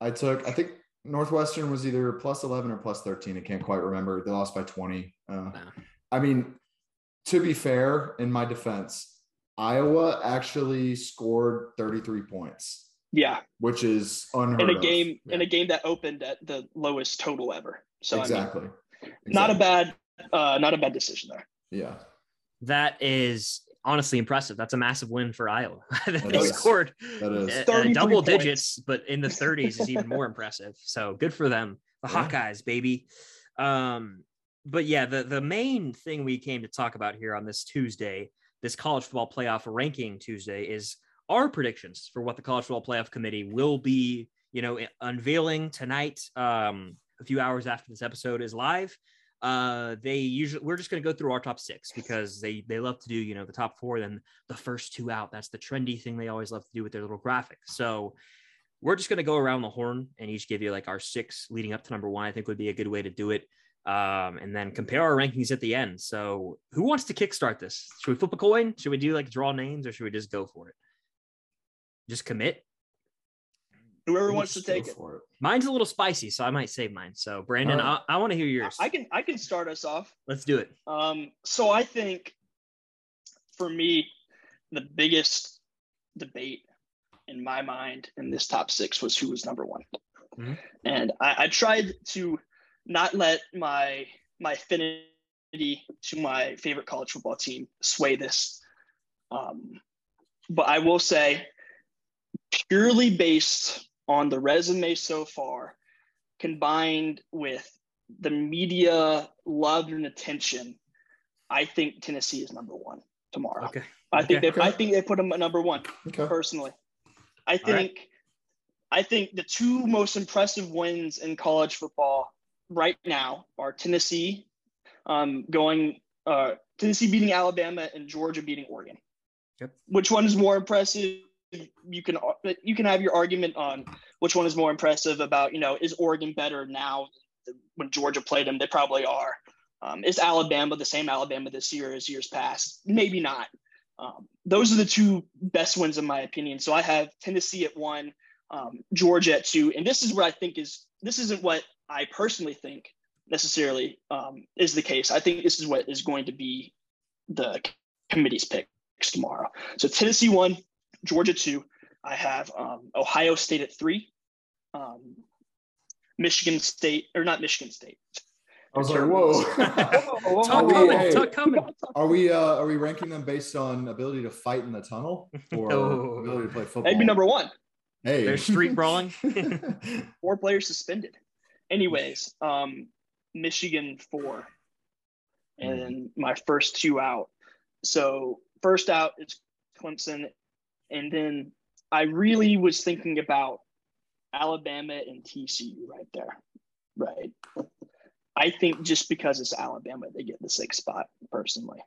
I took, I think Northwestern was either plus 11 or plus 13. I can't quite remember. They lost by 20. Uh, Nah. I mean, to be fair, in my defense, Iowa actually scored 33 points, Yeah, which is unheard in a of. game in a game that opened at the lowest total ever. So I mean, exactly. not a bad uh, not a bad decision there. Yeah. That is honestly impressive. That's a massive win for Iowa. [laughs] they is. scored That is. 33 double points. digits, but in the 30s is even more impressive. So good for them. The Yeah. Hawkeyes, baby. Um, but yeah, the, the main thing we came to talk about here on this Tuesday, this college football playoff ranking Tuesday, is our predictions for what the college football playoff committee will be, you know, unveiling tonight. Um, a few hours after this episode is live. Uh, they usually we're just going to go through our top six because they they love to do you know the top four then the first two out. That's the trendy thing they always love to do with their little graphic. So we're just going to go around the horn and each give you like our six leading up to number one i think would be a good way to do it. Um, and then compare our rankings at the end. So who wants to kickstart this? Should we flip a coin? Should we do like draw names or should we just go for it just commit Whoever wants to take it. for it. mine's a little spicy so i might save mine so brandon right. i, I want to hear yours I can I can start us off. let's do it Um, so I think for me, the biggest debate in my mind in this top six was who was number one. Mhm. And I, I tried to not let my my affinity to my favorite college football team sway this. Um, but I will say, purely based on the resume so far, combined with the media love and attention, I think Tennessee is number one tomorrow. okay I think Okay. they I think they put them at number one Okay. personally. I All right. think I think the two most impressive wins in college football right now are Tennessee um, going uh, Tennessee beating Alabama and Georgia beating Oregon. Yep. Which one is more impressive? You can you can have your argument on which one is more impressive about you know is Oregon better now when Georgia played them? They probably are. Um, is Alabama the same Alabama this year as years past? Maybe not. Um, those are the two best wins in my opinion. So I have Tennessee at one, um, Georgia at two, and this is what I think is this isn't what I personally think necessarily um, is the case. I think this is what is going to be the committee's pick tomorrow. So Tennessee one, Georgia two. I have um, Ohio State at three, um, Michigan State or not Michigan State. I was like, Terrible. [laughs] whoa. Whoa, talk Are we- coming hey. talk coming Are we uh are we ranking them based on ability to fight in the tunnel or No. [laughs] ability to play football? That'd be number one. Hey, They're street brawling. [laughs] four players suspended. Anyways, um, Michigan four, and then my first two out. So first out is Clemson, and then I really was thinking about Alabama and TCU right there, right. I think just because it's Alabama, they get the sixth spot personally.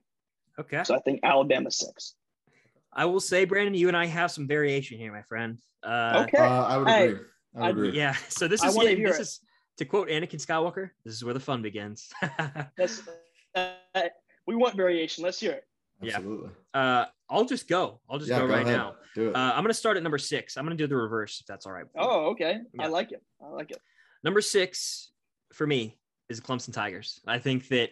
okay So I think Alabama six. I will say, Brandon, you and I have some variation here, my friend. Uh, Okay. uh, I would agree. I would agree. Yeah. [laughs] So this is wanna yeah, this it. is to quote Anakin Skywalker. This is where the fun begins. [laughs] That's uh, we want variation. Let's hear it. Yeah. Absolutely. uh, I'll just go. I'll just Yeah, go, go right ahead. now. Do it. Uh, I'm gonna start at number six. I'm gonna do the reverse if that's all right. Oh, okay. Yeah. I like it. I like it. Number six for me, is Clemson Tigers. I think that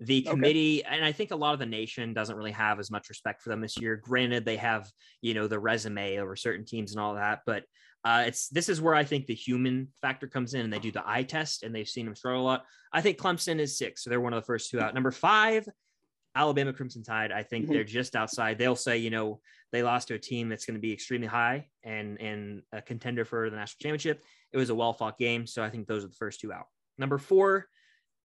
the committee okay. and I think a lot of the nation doesn't really have as much respect for them this year. Granted, they have you know the resume over certain teams and all that, but uh, it's this is where I think the human factor comes in, and they do the eye test, and they've seen them struggle a lot. I think Clemson is six, so they're one of the first two out. Number five, Alabama Crimson Tide. I think mm-hmm. they're just outside. They'll say, you know, they lost to a team that's going to be extremely high and and a contender for the national championship. It was a well fought game, so I think those are the first two out. Number four,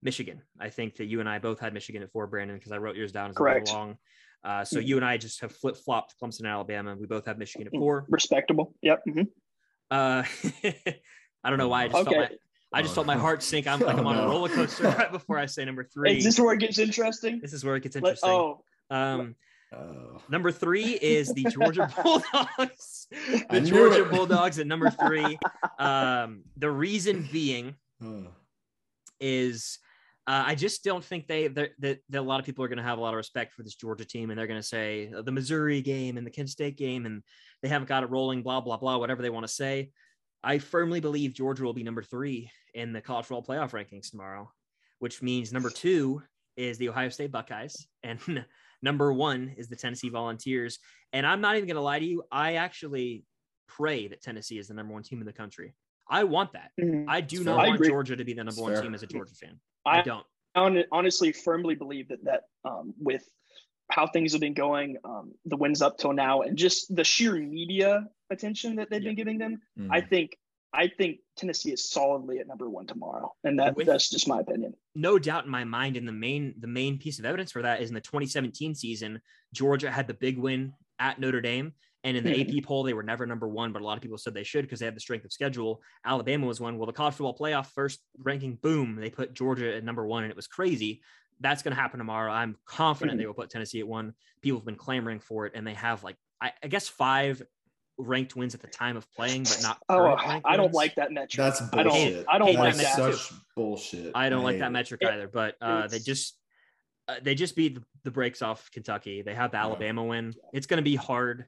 Michigan. I think that you and I both had Michigan at four, Brandon, because I wrote yours down as Correct. long. Uh, so mm-hmm. you and I just have flip flopped Clemson and Alabama. We both have Michigan at mm, four. Respectable. Yep. Mm-hmm. Uh, [laughs] I don't know why I just okay. felt my I just oh, felt my heart sink. I'm like I'm [laughs] on a roller coaster [laughs] right before I say number three. Is this where it gets interesting? This is where it gets interesting. Let, oh. Um, oh. Number three is the Georgia [laughs] Bulldogs. the Georgia it. Bulldogs at number three. Um, the reason being is uh, I just don't think they that, that a lot of people are going to have a lot of respect for this Georgia team, and they're going to say uh, the Missouri game and the Kent State game, and they haven't got it rolling. Blah blah blah. Whatever they want to say. I firmly believe Georgia will be number three in the college football playoff rankings tomorrow, which means number two is the Ohio State Buckeyes, [laughs] and number one is the Tennessee Volunteers. And I'm not even going to lie to you. I actually pray that Tennessee is the number one team in the country. I want that. Mm-hmm. I do not I want agree. Georgia to be the number one team as a Georgia fan. I, I don't. I honestly firmly believe that that um, with how things have been going, um, the wins up till now, and just the sheer media attention that they've yeah. been giving them, mm-hmm. I think I think Tennessee is solidly at number one tomorrow, and that With, that's just my opinion. No doubt in my mind. And the main the main piece of evidence for that is in the 2017 season, Georgia had the big win at Notre Dame, and in the mm-hmm. AP poll, they were never number one, but a lot of people said they should because they had the strength of schedule. Alabama was one. Well, the college football playoff first ranking, boom, they put Georgia at number one, and it was crazy. That's going to happen tomorrow. I'm confident mm-hmm. they will put Tennessee at one. People have been clamoring for it, and they have like I, I guess five ranked wins at the time of playing, but not. Oh, I don't like that metric. That's bullshit. I don't. I don't like that. Such bullshit. I don't like that metric either. But uh, they just uh, they just beat the, the, breaks off Kentucky. They have the Alabama win. It's going to be hard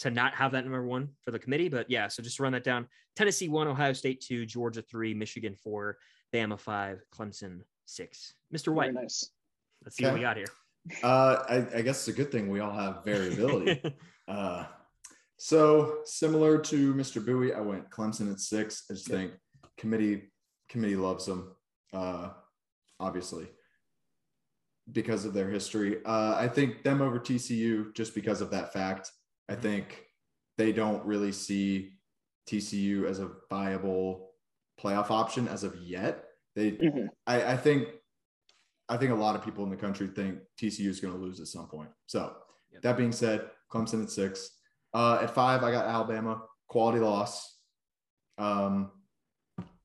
to not have that number one for the committee. But yeah, so just to run that down: Tennessee one, Ohio State two, Georgia three, Michigan four, Bama five, Clemson six. Mr. White, Very nice. Let's see okay. what we got here. Uh, I, I, guess it's a good thing we all have variability. [laughs] uh, so similar to Mr. Bowie, I went Clemson at six. I just think committee committee loves them, uh, obviously, because of their history. Uh, I think them over TCU just because of that fact. I mm-hmm. think they don't really see TCU as a viable playoff option as of yet. They, mm-hmm. I, I think, I think a lot of people in the country think TCU is going to lose at some point. So yep. that being said, Clemson at six. Uh, at five, I got Alabama. Quality loss. Um,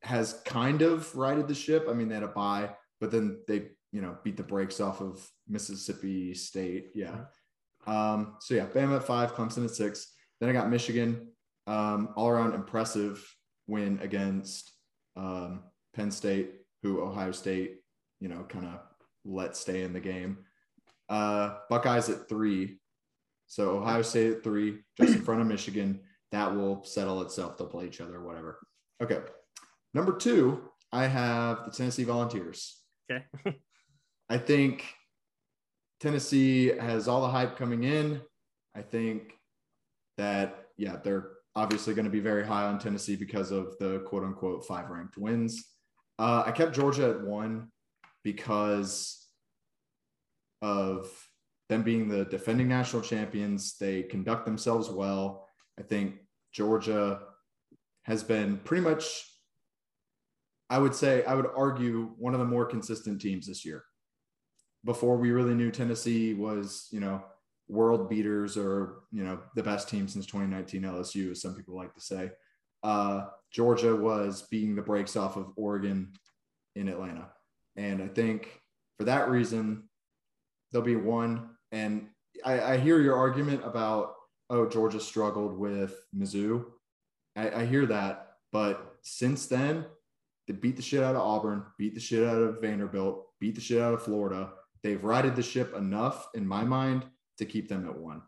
has kind of righted the ship. I mean, they had a bye, but then they, you know, beat the brakes off of Mississippi State. Yeah. Um, so yeah, Bama at five, Clemson at six. Then I got Michigan. Um, all around impressive win against um, Penn State, who Ohio State, you know, kind of let stay in the game. Uh, Buckeyes at three. So Ohio State at three, just in front of Michigan. That will settle itself. They'll play each other, whatever. Okay. Number two, I have the Tennessee Volunteers. Okay. [laughs] I think Tennessee has all the hype coming in. I think that, yeah, they're obviously going to be very high on Tennessee because of the quote unquote five ranked wins. Uh, I kept Georgia at one because of them being the defending national champions, they conduct themselves well. I think Georgia has been pretty much, I would say, I would argue, one of the more consistent teams this year. Before we really knew Tennessee was, you know, world beaters or, you know, the best team since 2019 LSU, as some people like to say. Uh, Georgia was beating the brakes off of Oregon in Atlanta. And I think for that reason, there'll be one. And I, I hear your argument about, oh, Georgia struggled with Mizzou. I, I hear that. But since then, they beat the shit out of Auburn, beat the shit out of Vanderbilt, beat the shit out of Florida. They've righted the ship enough, in my mind, to keep them at one.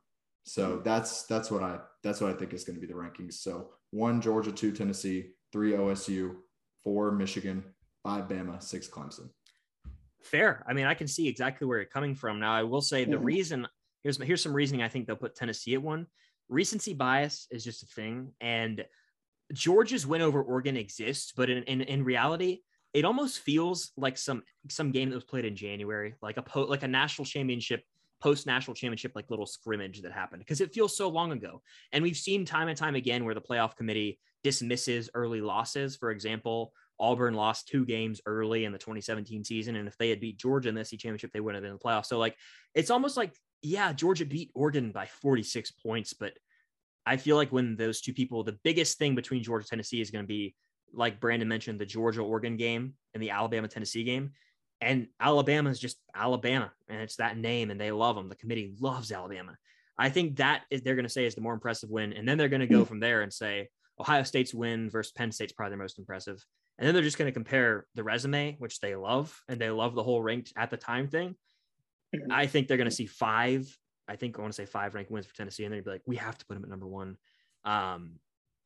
So that's that's what I that's what I think is going to be the rankings. So one Georgia, two Tennessee, three OSU, four Michigan, five Bama, six Clemson. Fair. I mean, I can see exactly where you're coming from. Now, I will say the Mhm. reason here's here's some reasoning I think they'll put Tennessee at one. Recency bias is just a thing, and Georgia's win over Oregon exists, but in in, in reality, it almost feels like some some game that was played in January, like a po- like a national championship, post national championship, like little scrimmage that happened because it feels so long ago. And we've seen time and time again where the playoff committee dismisses early losses. For example, Auburn lost two games early in the 2017 season, and if they had beat Georgia in the SEC championship, they wouldn't have been in the playoffs. So like, it's almost like yeah, Georgia beat Oregon by 46 points, but I feel like when those two people, the biggest thing between Georgia Tennessee is going to be like Brandon mentioned, the Georgia Oregon game and the Alabama Tennessee game. And Alabama is just Alabama, and it's that name, and they love them. The committee loves Alabama. I think that is they're going to say is the more impressive win, and then they're going to go from there and say Ohio State's win versus Penn State's probably their most impressive, and then they're just going to compare the resume, which they love, and they love the whole ranked at the time thing. Mhm. I think they're going to see five. I think I want to say five ranked wins for Tennessee, and they'd be like, we have to put them at number one. Um,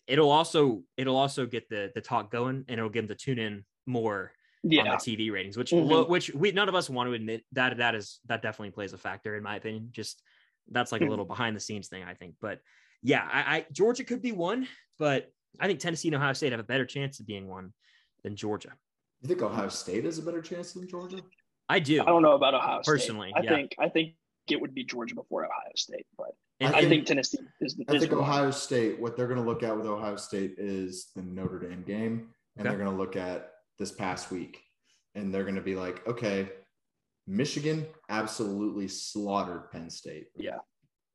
it'll also it'll also get the the talk going, and it'll get them to tune in more on the Yeah. TV ratings, which Mhm. which we none of us want to admit that that is that definitely plays a factor in my opinion. Just that's like a Mhm. little behind the scenes thing, I think. But yeah, I, I Georgia could be one, but I think Tennessee and Ohio State have a better chance of being one than Georgia. You think Ohio State has a better chance than Georgia? I do. I don't know about Ohio State. Personally, I yeah. think I think it would be Georgia before Ohio State, but And- I and- think Tennessee is. I think one. Ohio State, what they're going to look at with Ohio State is the Notre Dame game. And Okay. they're going to look at this past week. And they're going to be like, okay, Michigan absolutely slaughtered Penn State. Yeah.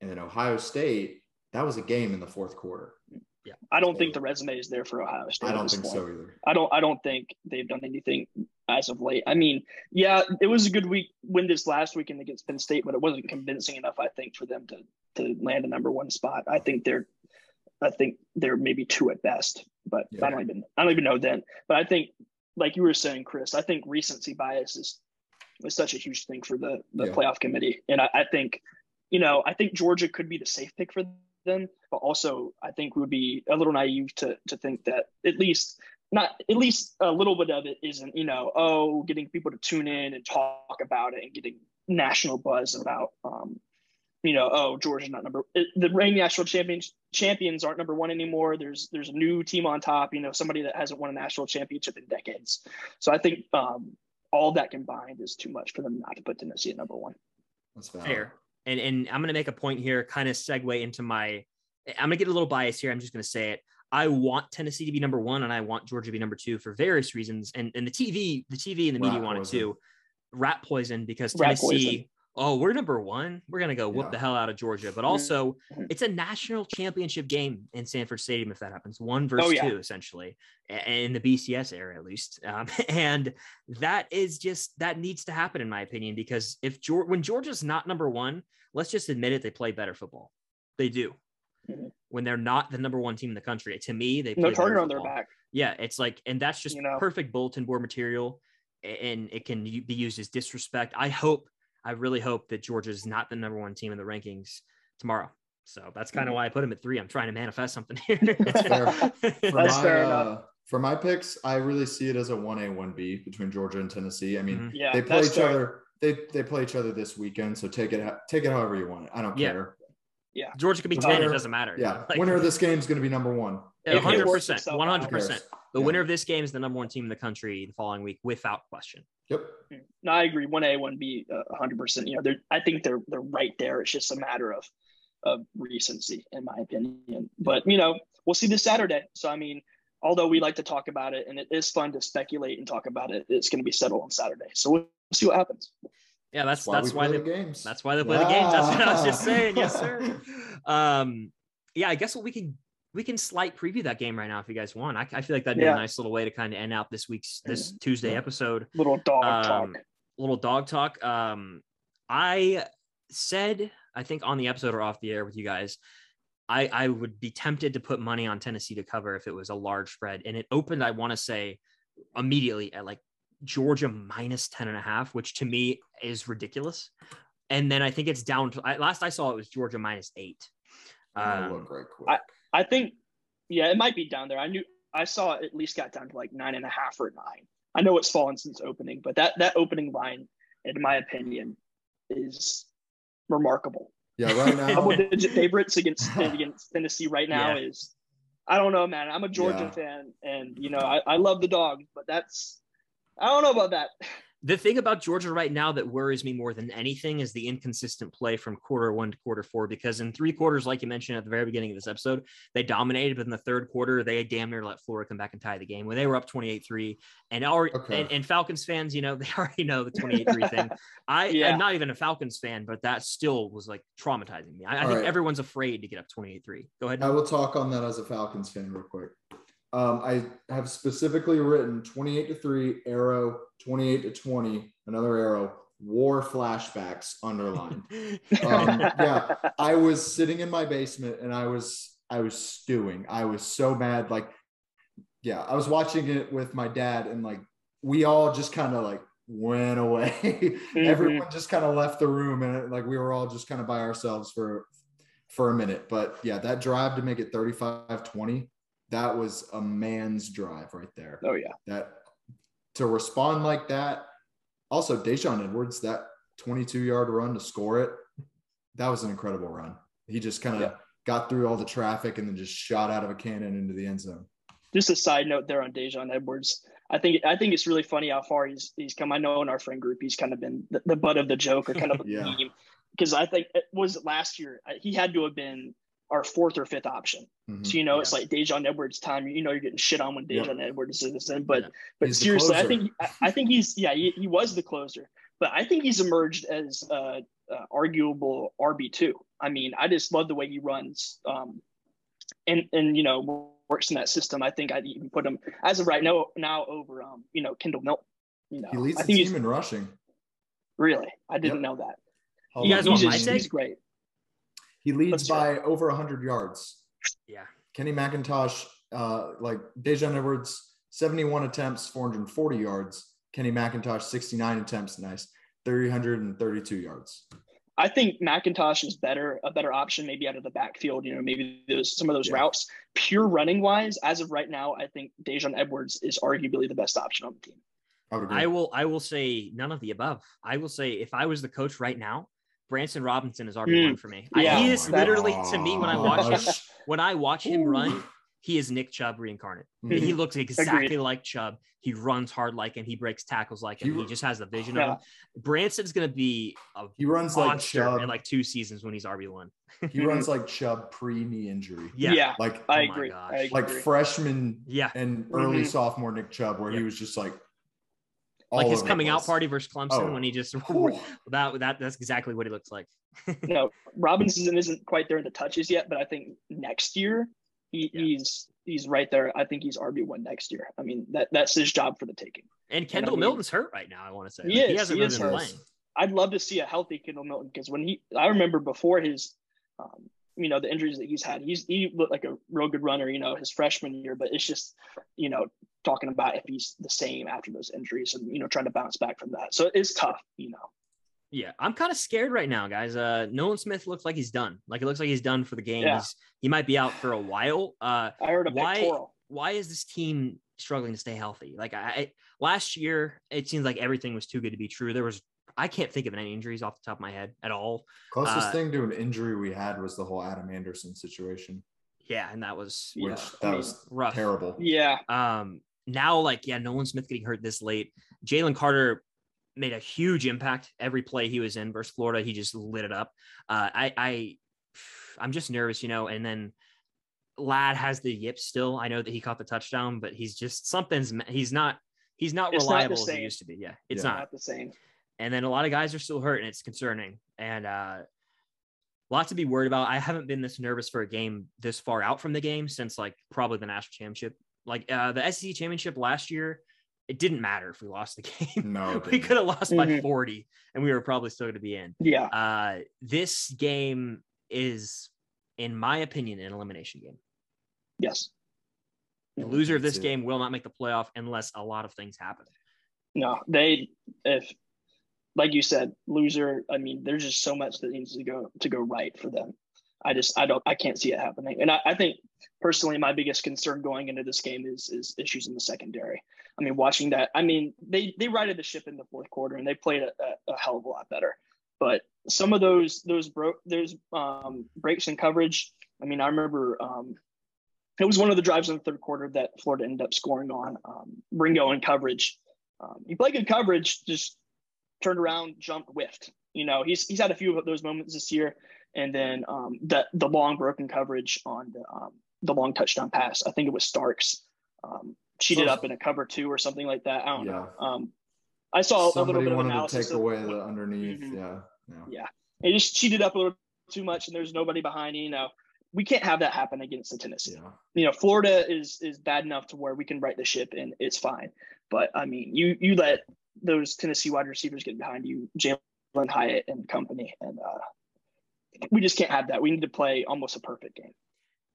And then Ohio State, that was a game in the fourth quarter. Yeah. I don't think the resume is there for Ohio State. I don't think point. so either. I don't. I don't think they've done anything as of late. I mean, yeah, it was a good week win this last weekend against Penn State, but it wasn't convincing enough. I think for them to to land a number one spot. I think they're. I think they're maybe two at best, but Yeah. I don't even. I don't even know then. But I think, like you were saying, Chris, I think recency bias is is such a huge thing for the the Yeah. playoff committee, and I, I think, you know, I think Georgia could be the safe pick for them, but also I think we would be a little naive to to think that at least not at least a little bit of it isn't you know oh getting people to tune in and talk about it and getting national buzz about um you know oh Georgia's not number the reigning national champions champions aren't number one anymore there's there's a new team on top you know somebody that hasn't won a national championship in decades so I think um all that combined is too much for them not to put Tennessee at number one That's valid. fair. And and I'm gonna make a point here, kind of segue into my. I'm gonna get a little biased here. I'm just gonna say it. I want Tennessee to be number one, and I want Georgia to be number two for various reasons. And and the TV, the TV and the media Rat want it too. Rat poison because Rat Tennessee. Oh, we're number one. We're gonna go whoop Yeah. the hell out of Georgia. But also, it's a national championship game in Sanford Stadium if that happens. One versus Oh, yeah. two, essentially, in the BCS era at least. Um, [laughs] and that is just that needs to happen in my opinion because if when Georgia's not number one, let's just admit it, they play better football. They do. Mhm. When they're not the number one team in the country, to me, they play no target on their back Yeah, it's like, and that's just You know? perfect bulletin board material, and it can be used as disrespect. I hope, I really hope that Georgia's not the number one team in the rankings tomorrow. So that's kind of Mhm. why I put him at three. I'm trying to manifest something here. That's [laughs] fair. For That's my, fair uh. For my picks, I really see it as a one A one B between Georgia and Tennessee. I mean, Mhm. yeah they play each fair. other. They they play each other this weekend, so take it take it however you want. it. I don't Yeah. care. Yeah, Georgia could be The 10, it doesn't matter. Yeah, Like, winner of this game is going to be number one. yeah, It- it works 100%. 100%. The Yeah. winner of this game is the number one team in the country the following week, without question. Yep. No, I agree. One A, one B, uh, hundred percent. You know, they're. I think they're they're right there. It's just a matter of of recency, in my opinion. But you know, we'll see this Saturday. So I mean, although we like to talk about it, and it is fun to speculate and talk about it, it's going to be settled on Saturday. So we'll see what happens. Yeah, that's That's why that's why play they the games. That's why they play the games. That's what I was just saying. Yes, sir. [laughs] Um, yeah, I guess what we can we can slight preview that game right now if you guys want. I, I feel like that'd be Yeah. a nice little way to kind of end out this week's this Tuesday Yeah. episode. Little dog Um, talk. Little dog talk. Um, I said I think on the episode or off the air with you guys, I I would be tempted to put money on Tennessee to cover if it was a large spread, and it opened. I want to say immediately at like Georgia minus 10 and a half, which to me is ridiculous. And then I think it's down to I, last I saw it was Georgia minus eight. Um, look right quick. I- I think, yeah, it might be down there. I knew I saw it at least got down to like nine and a half or nine. I know it's fallen since opening, but that that opening line, in my opinion, is remarkable. Yeah, right now. Double digit favorites against [laughs] against Tennessee right now Yeah. is. I don't know, man. I'm a Georgia Yeah. fan, and you know I, I love the dogs, but that's I don't know about that. The thing about Georgia right now that worries me more than anything is the inconsistent play from quarter one to quarter four. Because in three quarters, like you mentioned at the very beginning of this episode, they dominated, but in the third quarter, they damn near let Florida come back and tie the game when they were up 28 3. And, already, Okay. and, and Falcons fans, you know, [laughs] they already know the 28 3 thing. I, Yeah. I'm not even a Falcons fan, but that still was like traumatizing me. I, I think right. everyone's afraid to get up 28 3. Go ahead. I will talk on that as a Falcons fan real quick. Um, I have specifically written 28 to 3, arrow, 28 to 20, another arrow, war flashbacks underlined. [laughs] Um, yeah. I was sitting in my basement and I was I was stewing. I was so mad. Like, yeah, I was watching it with my dad, and like we all just kind of like went away. [laughs] Mhm. Everyone just kind of left the room, and like we were all just kind of by ourselves for for a minute. But yeah, that drive to make it 35-20, that was a man's drive right there oh yeah, that to respond like that. Also, Daijun Edwards, that 22 yard run to score it, that was an incredible run. He just kind of Yeah. got through all the traffic and then just shot out of a cannon into the end zone. just a side note there on Daijun Edwards. I think I think it's really funny how far he's he's come. I know in our friend group he's kind of been the, the butt of the joke or kind of [laughs] a Yeah. meme because I think it was last year he had to have been our fourth or fifth option. Mhm. So you know it's like Daijun Edwards time. You know you're getting shit on when Yep. Edwards is in, but Yeah. but He's seriously, I think I, I think he's yeah he, he was the closer, but I think he's emerged as uh, uh, arguable RB two. I mean I just love the way he runs. Um, and and you know works in that system. I think I'd even put him as of right now now over um you know Kendall Milton. You know He leads I the think he's team in rushing. really I didn't Yep. know that. Hold You on. guys he's, want my take? he's great. He leads Let's by over 100 yards. Yeah. Kenny McIntosh, uh, like Daijun Edwards, 71 attempts, 440 yards. Kenny McIntosh, 69 attempts, nice, 332 yards. I think McIntosh is better, a better option, maybe out of the backfield. You know, maybe those some of those Yeah. routes, pure running wise. As of right now, I think Daijun Edwards is arguably the best option on the team. I. I will I will say none of the above. I will say if I was the coach right now, Branson Robinson is RB one for me. I- Yeah, he is Oh my literally to me when I watch him when I watch him Ooh. run, he is Nick Chubb reincarnate. Mhm. He looks exactly Agreed. like Chubb. He runs hard like him. He breaks tackles like him. He- He just has the vision Yeah. of him. Branson's gonna be a He runs like Chubb. in like two seasons when he's RB one. he runs like Chubb pre knee injury. Yeah. Like I Oh agree. I agree. like freshman Yeah. and early Mhm. sophomore Nick Chubb, where he was just like Like his coming out party versus Clemson Oh. when he just [laughs] Whew. that that that's exactly what he looks like. [laughs] no, Robinson isn't quite there in the touches yet, but I think next year he, Yeah. he's he's right there. I think he's RB one next year. I mean that that's his job for the taking. And Kendall mean- Milton's hurt right now. I want to say He Like, is, hasn't he really been hurt. playing. I'd love to see a healthy Kendall Milton because when he, I remember before his, um, you know, the injuries that he's had, he's he looked like a real good runner, you know, his freshman year. But it's just, you know, talking about if he's the same after those injuries and you know trying to bounce back from that. So it's tough, you know. Yeah, I'm kind of scared right now, guys. Uh, Nolan Smith looks like he's done. Like it looks like he's done for the game. Yeah. He's, he might be out for a while. Uh, I heard a Why- why is this team struggling to stay healthy? Like I last year, it seems like everything was too good to be true. There was I can't think of any injuries off the top of my head at all. Closest Uh, thing to an injury we had was the whole Adam Anderson situation, Yeah, and that was Yeah, which I that mean, was rough. terrible. Yeah, Um, now, like, yeah, Nolan Smith getting hurt this late. Jalen Carter made a huge impact every play he was in versus Florida. He just lit it up. Uh, I, I, I'm just nervous, you know. And then Ladd has the yips still. I know that he caught the touchdown, but he's just something's. He's not. He's not It's not reliable as he used to be. Yeah, it's Yeah. not. not the same. And then a lot of guys are still hurt, and it's concerning. And uh, a lot to be worried about. I haven't been this nervous for a game this far out from the game since like probably the national championship. Like uh, the SEC championship last year, it didn't matter if we lost the [laughs] game. No, we could have lost by Mhm. 40, and we were probably still going to be in. Yeah, Uh, this game is, in my opinion, an elimination game. yes. The loser of this game will not make the playoff unless a lot of things happen. No, they if like you said, loser. I mean, there's just so much that needs to go to go right for them. I just I don't I can't see it happening. And I, I think personally my biggest concern going into this game is is issues in the secondary. I mean, watching that, I mean, they they righted the ship in the fourth quarter and they played a, a, a hell of a lot better. But some of those those broke those um, breaks in coverage. I mean, I remember um, it was one of the drives in the third quarter that Florida ended up scoring on. Um, Ringo in coverage. Um, he played good coverage, just turned around, jumped, whiffed. You know, he's he's had a few of those moments this year and then um, the the long broken coverage on the um, the long touchdown pass. I think it was Starks um, cheated up in a cover two or something like that. I don't yeah. know. Um, I saw Somebody a little bit of analysis. to take away the underneath. Mm-hmm. Yeah, yeah, yeah. It just cheated up a little too much, and there's nobody behind. You know, we can't have that happen against the Tennessee. Yeah. You know, Florida is is bad enough to where we can right the ship and it's fine. But I mean, you you let those Tennessee wide receivers get behind you, Jalin Hyatt and company, and uh, we just can't have that. We need to play almost a perfect game.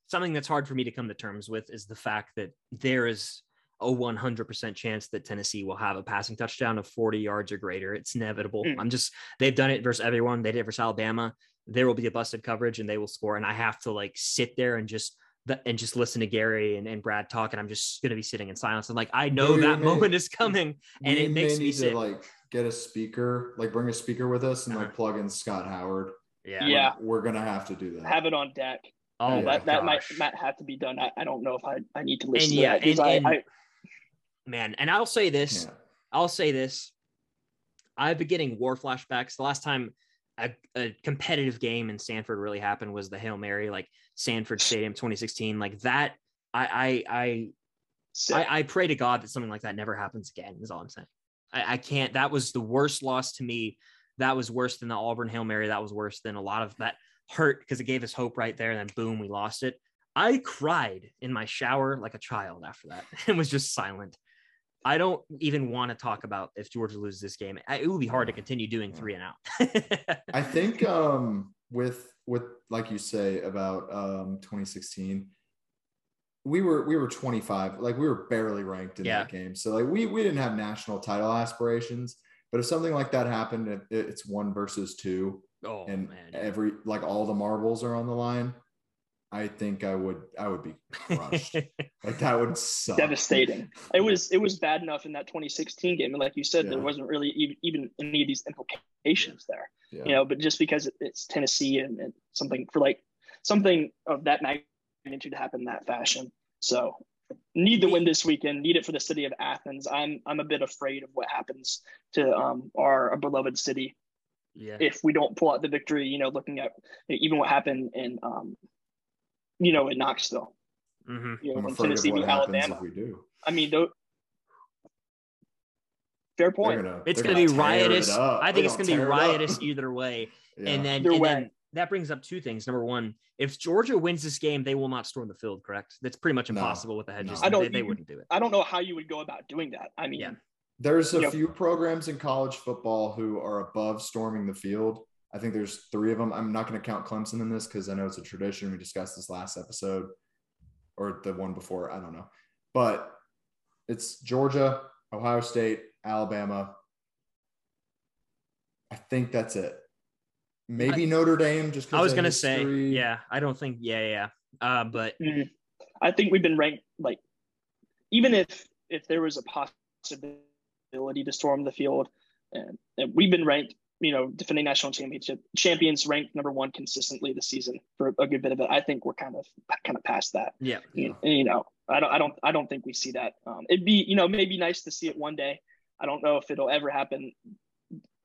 Something that's hard for me to come to terms with is the fact that there is a 100% chance that Tennessee will have a passing touchdown of 40 yards or greater. It's inevitable. Mm. I'm just, they've done it versus everyone. They did it versus Alabama. There will be a busted coverage and they will score. And I have to like sit there and just, and just listen to Gary and, and Brad talk. And I'm just going to be sitting in silence. And like, I know we that may, moment is coming and it makes me sick. Like get a speaker, like bring a speaker with us and uh-huh. like plug in Scott Howard yeah. Yeah. We're, gonna have to do that. Have it on deck. Oh, that, that might might have to be done. I, I don't know if I, I need to listen and to yeah, that. And, I, and, I, man, and I'll say this. Yeah. I'll say this. I've been getting war flashbacks. The last time a, a, competitive game in Sanford really happened was the Hail Mary, like Sanford Stadium 2016. Like that, I I I, I, I pray to God that something like that never happens again, is all I'm saying. I, I can't that was the worst loss to me that was worse than the Auburn Hail Mary. That was worse than a lot of that hurt because it gave us hope right there. And then boom, we lost it. I cried in my shower like a child after that [laughs] and was just silent. I don't even want to talk about if Georgia loses this game. It would be hard to continue doing three and out. [laughs] I think um, with with like you say about um, 2016, we were we were 25, like we were barely ranked in yeah. that game. So like we we didn't have national title aspirations. But if something like that happened, it's one versus two, oh, and man. every like all the marbles are on the line, I think I would I would be crushed. [laughs] like that would suck. Devastating. It was it was bad enough in that 2016 game, and like you said, yeah. there wasn't really even, even any of these implications there. Yeah. You know, but just because it's Tennessee and, and something for like something of that magnitude to happen that fashion. So need the win this weekend. Need it for the city of Athens. I'm I'm a bit afraid of what happens to um, our, our beloved city yeah. if we don't pull out the victory. You know, looking at even what happened in um, you know in Knoxville. Mm-hmm. You know, I'm Tennessee beat Alabama. we do. I mean, though, fair point. Gonna, it's going to be riotous. I think it's going to be riotous either way. [laughs] Yeah. And then, and then that brings up two things. Number one, if Georgia wins this game, they will not storm the field. Correct? That's pretty much impossible no, with the hedges. No. I don't. They, they, wouldn't do it. I don't know how you would go about doing that. I mean, yeah. there's a few know. programs in college football who are above storming the field. I think there's three of them. I'm not going to count Clemson in this because I know it's a tradition. We discussed this last episode or the one before. I don't know, but it's Georgia, Ohio State, Alabama. I think that's it. Maybe I, Notre Dame. Just I was gonna say, yeah. I don't think, yeah, yeah. Uh, but mm-hmm. I think we've been ranked like, even if if there was a possibility to storm the field, and, and we've been ranked, you know, defending national championship champions, ranked number one consistently this season for a good bit of it. I think we're kind of kind of past that. Yeah. You, you know, I don't, I don't, I don't think we see that. Um, it'd be, you know, maybe nice to see it one day. I don't know if it'll ever happen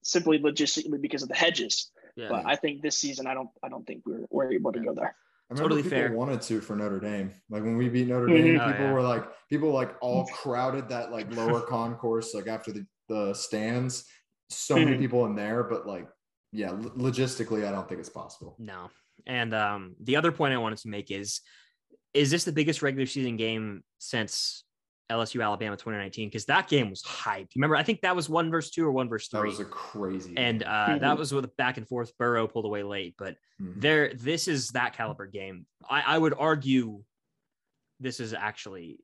simply logistically because of the hedges. Yeah. But I think this season, I don't, I don't think we're we're able to go there. I remember totally people fair. wanted to for Notre Dame. Like when we beat Notre Dame, mm-hmm. people oh, yeah. were like, people like all [laughs] crowded that like lower concourse, like after the, the stands. So mm-hmm. many people in there, but like, yeah, logistically, I don't think it's possible. No. And um, the other point I wanted to make is, is this the biggest regular season game since LSU Alabama 2019 because that game was hyped. Remember, I think that was one verse two or one verse three. That was a crazy. And uh, mm-hmm. that was with back and forth. Burrow pulled away late, but mm-hmm. there, this is that caliber game. I, I would argue this is actually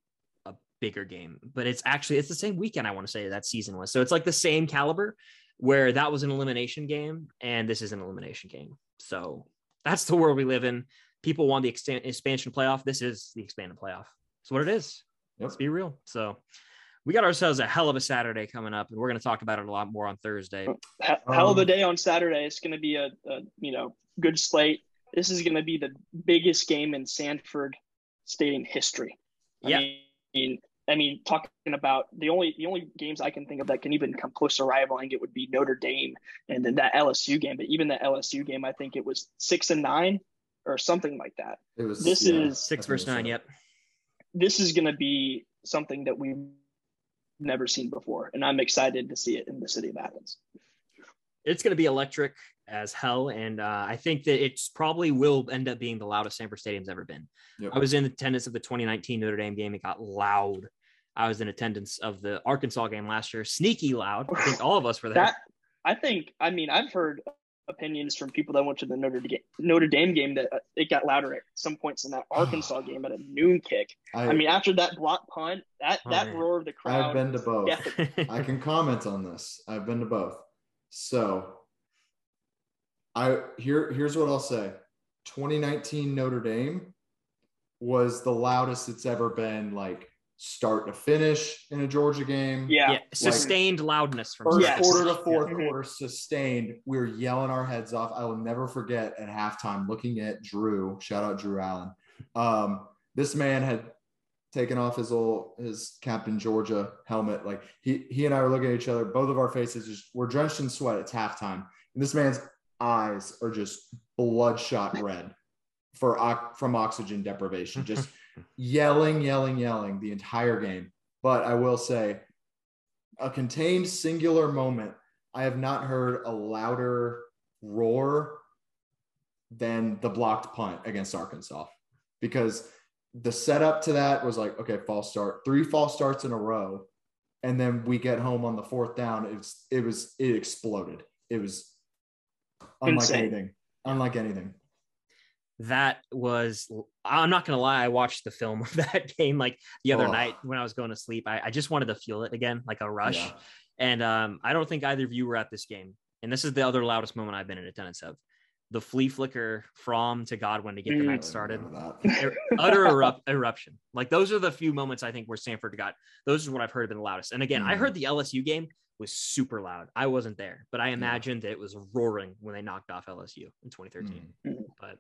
a bigger game, but it's actually it's the same weekend. I want to say that season was so it's like the same caliber where that was an elimination game and this is an elimination game. So That's the world we live in. People want the expansion playoff. This is the expanded playoff. That's what it is. Yep. Let's be real. So we got ourselves a hell of a Saturday coming up, and we're going to talk about it a lot more on Thursday. Hell of a um, day on Saturday. It's going to be a, a you know good slate. This is going to be the biggest game in Sanford Stadium history. Yeah. I mean, I mean, talking about the only the only games I can think of that can even come close to rivaling it would be Notre Dame and then that LSU game. But even that LSU game, I think it was six and nine or something like that. It was this yeah, is six versus nine. Yep. This is going to be something that we've never seen before, and I'm excited to see it in the city of Athens. It's going to be electric as hell, and uh, I think that it's probably will end up being the loudest Sanford Stadium's ever been. Yep. I was in attendance of the 2019 Notre Dame game; it got loud. I was in attendance of the Arkansas game last year, sneaky loud. I think all of us were there. That, I think. I mean, I've heard opinions from people that went to the Notre Dame, Notre Dame game that uh, it got louder at some points in that [sighs] Arkansas game at a noon kick. I, I mean, after that block punt, that that man. roar of the crowd. I've been to both. I can comment on this. I've been to both. So, I here here's what I'll say. 2019 Notre Dame was the loudest it's ever been. Like start to finish in a Georgia game. Yeah. yeah. Sustained like, loudness from first yes. quarter to fourth yeah. quarter, sustained. We were yelling our heads off. I will never forget at halftime looking at Drew, shout out Drew Allen. Um, this man had taken off his old his Captain Georgia helmet. Like he he and I were looking at each other, both of our faces just we're drenched in sweat. It's halftime. And this man's eyes are just bloodshot red for from oxygen deprivation. Just [laughs] yelling, yelling, yelling the entire game. But I will say, a contained singular moment, I have not heard a louder roar than the blocked punt against Arkansas because the setup to that was like, okay, false start, three false starts in a row. And then we get home on the fourth down. It was, it was, it exploded. It was unlike Insane. anything, unlike anything that was i'm not gonna lie i watched the film [laughs] of that game like the other oh. night when i was going to sleep I, I, just wanted to feel it again like a rush yeah. and um, i don't think either of you were at this game and this is the other loudest moment i've been in attendance of the flea flicker from to godwin to get the night mm. started utter erupt, eruption like those are the few moments i think where sanford got those are what i've heard have been the loudest and again mm. i heard the lsu game was super loud. I wasn't there, but I imagined yeah. it was roaring when they knocked off LSU in 2013. Mm. But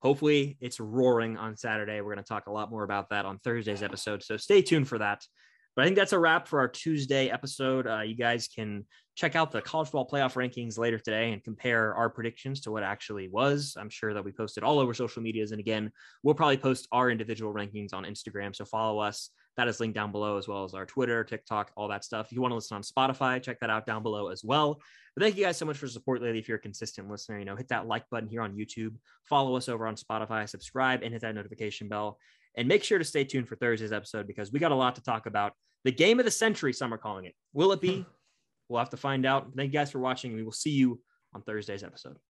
hopefully it's roaring on Saturday. We're going to talk a lot more about that on Thursday's episode. So stay tuned for that. But I think that's a wrap for our Tuesday episode. Uh, you guys can check out the college football playoff rankings later today and compare our predictions to what actually was. I'm sure that we posted all over social medias. And again, we'll probably post our individual rankings on Instagram. So follow us. That is linked down below, as well as our Twitter, TikTok, all that stuff. If you want to listen on Spotify, check that out down below as well. But thank you guys so much for support lately. If you're a consistent listener, you know, hit that like button here on YouTube, follow us over on Spotify, subscribe, and hit that notification bell. And make sure to stay tuned for Thursday's episode because we got a lot to talk about. The game of the century, some are calling it. Will it be? We'll have to find out. Thank you guys for watching. We will see you on Thursday's episode.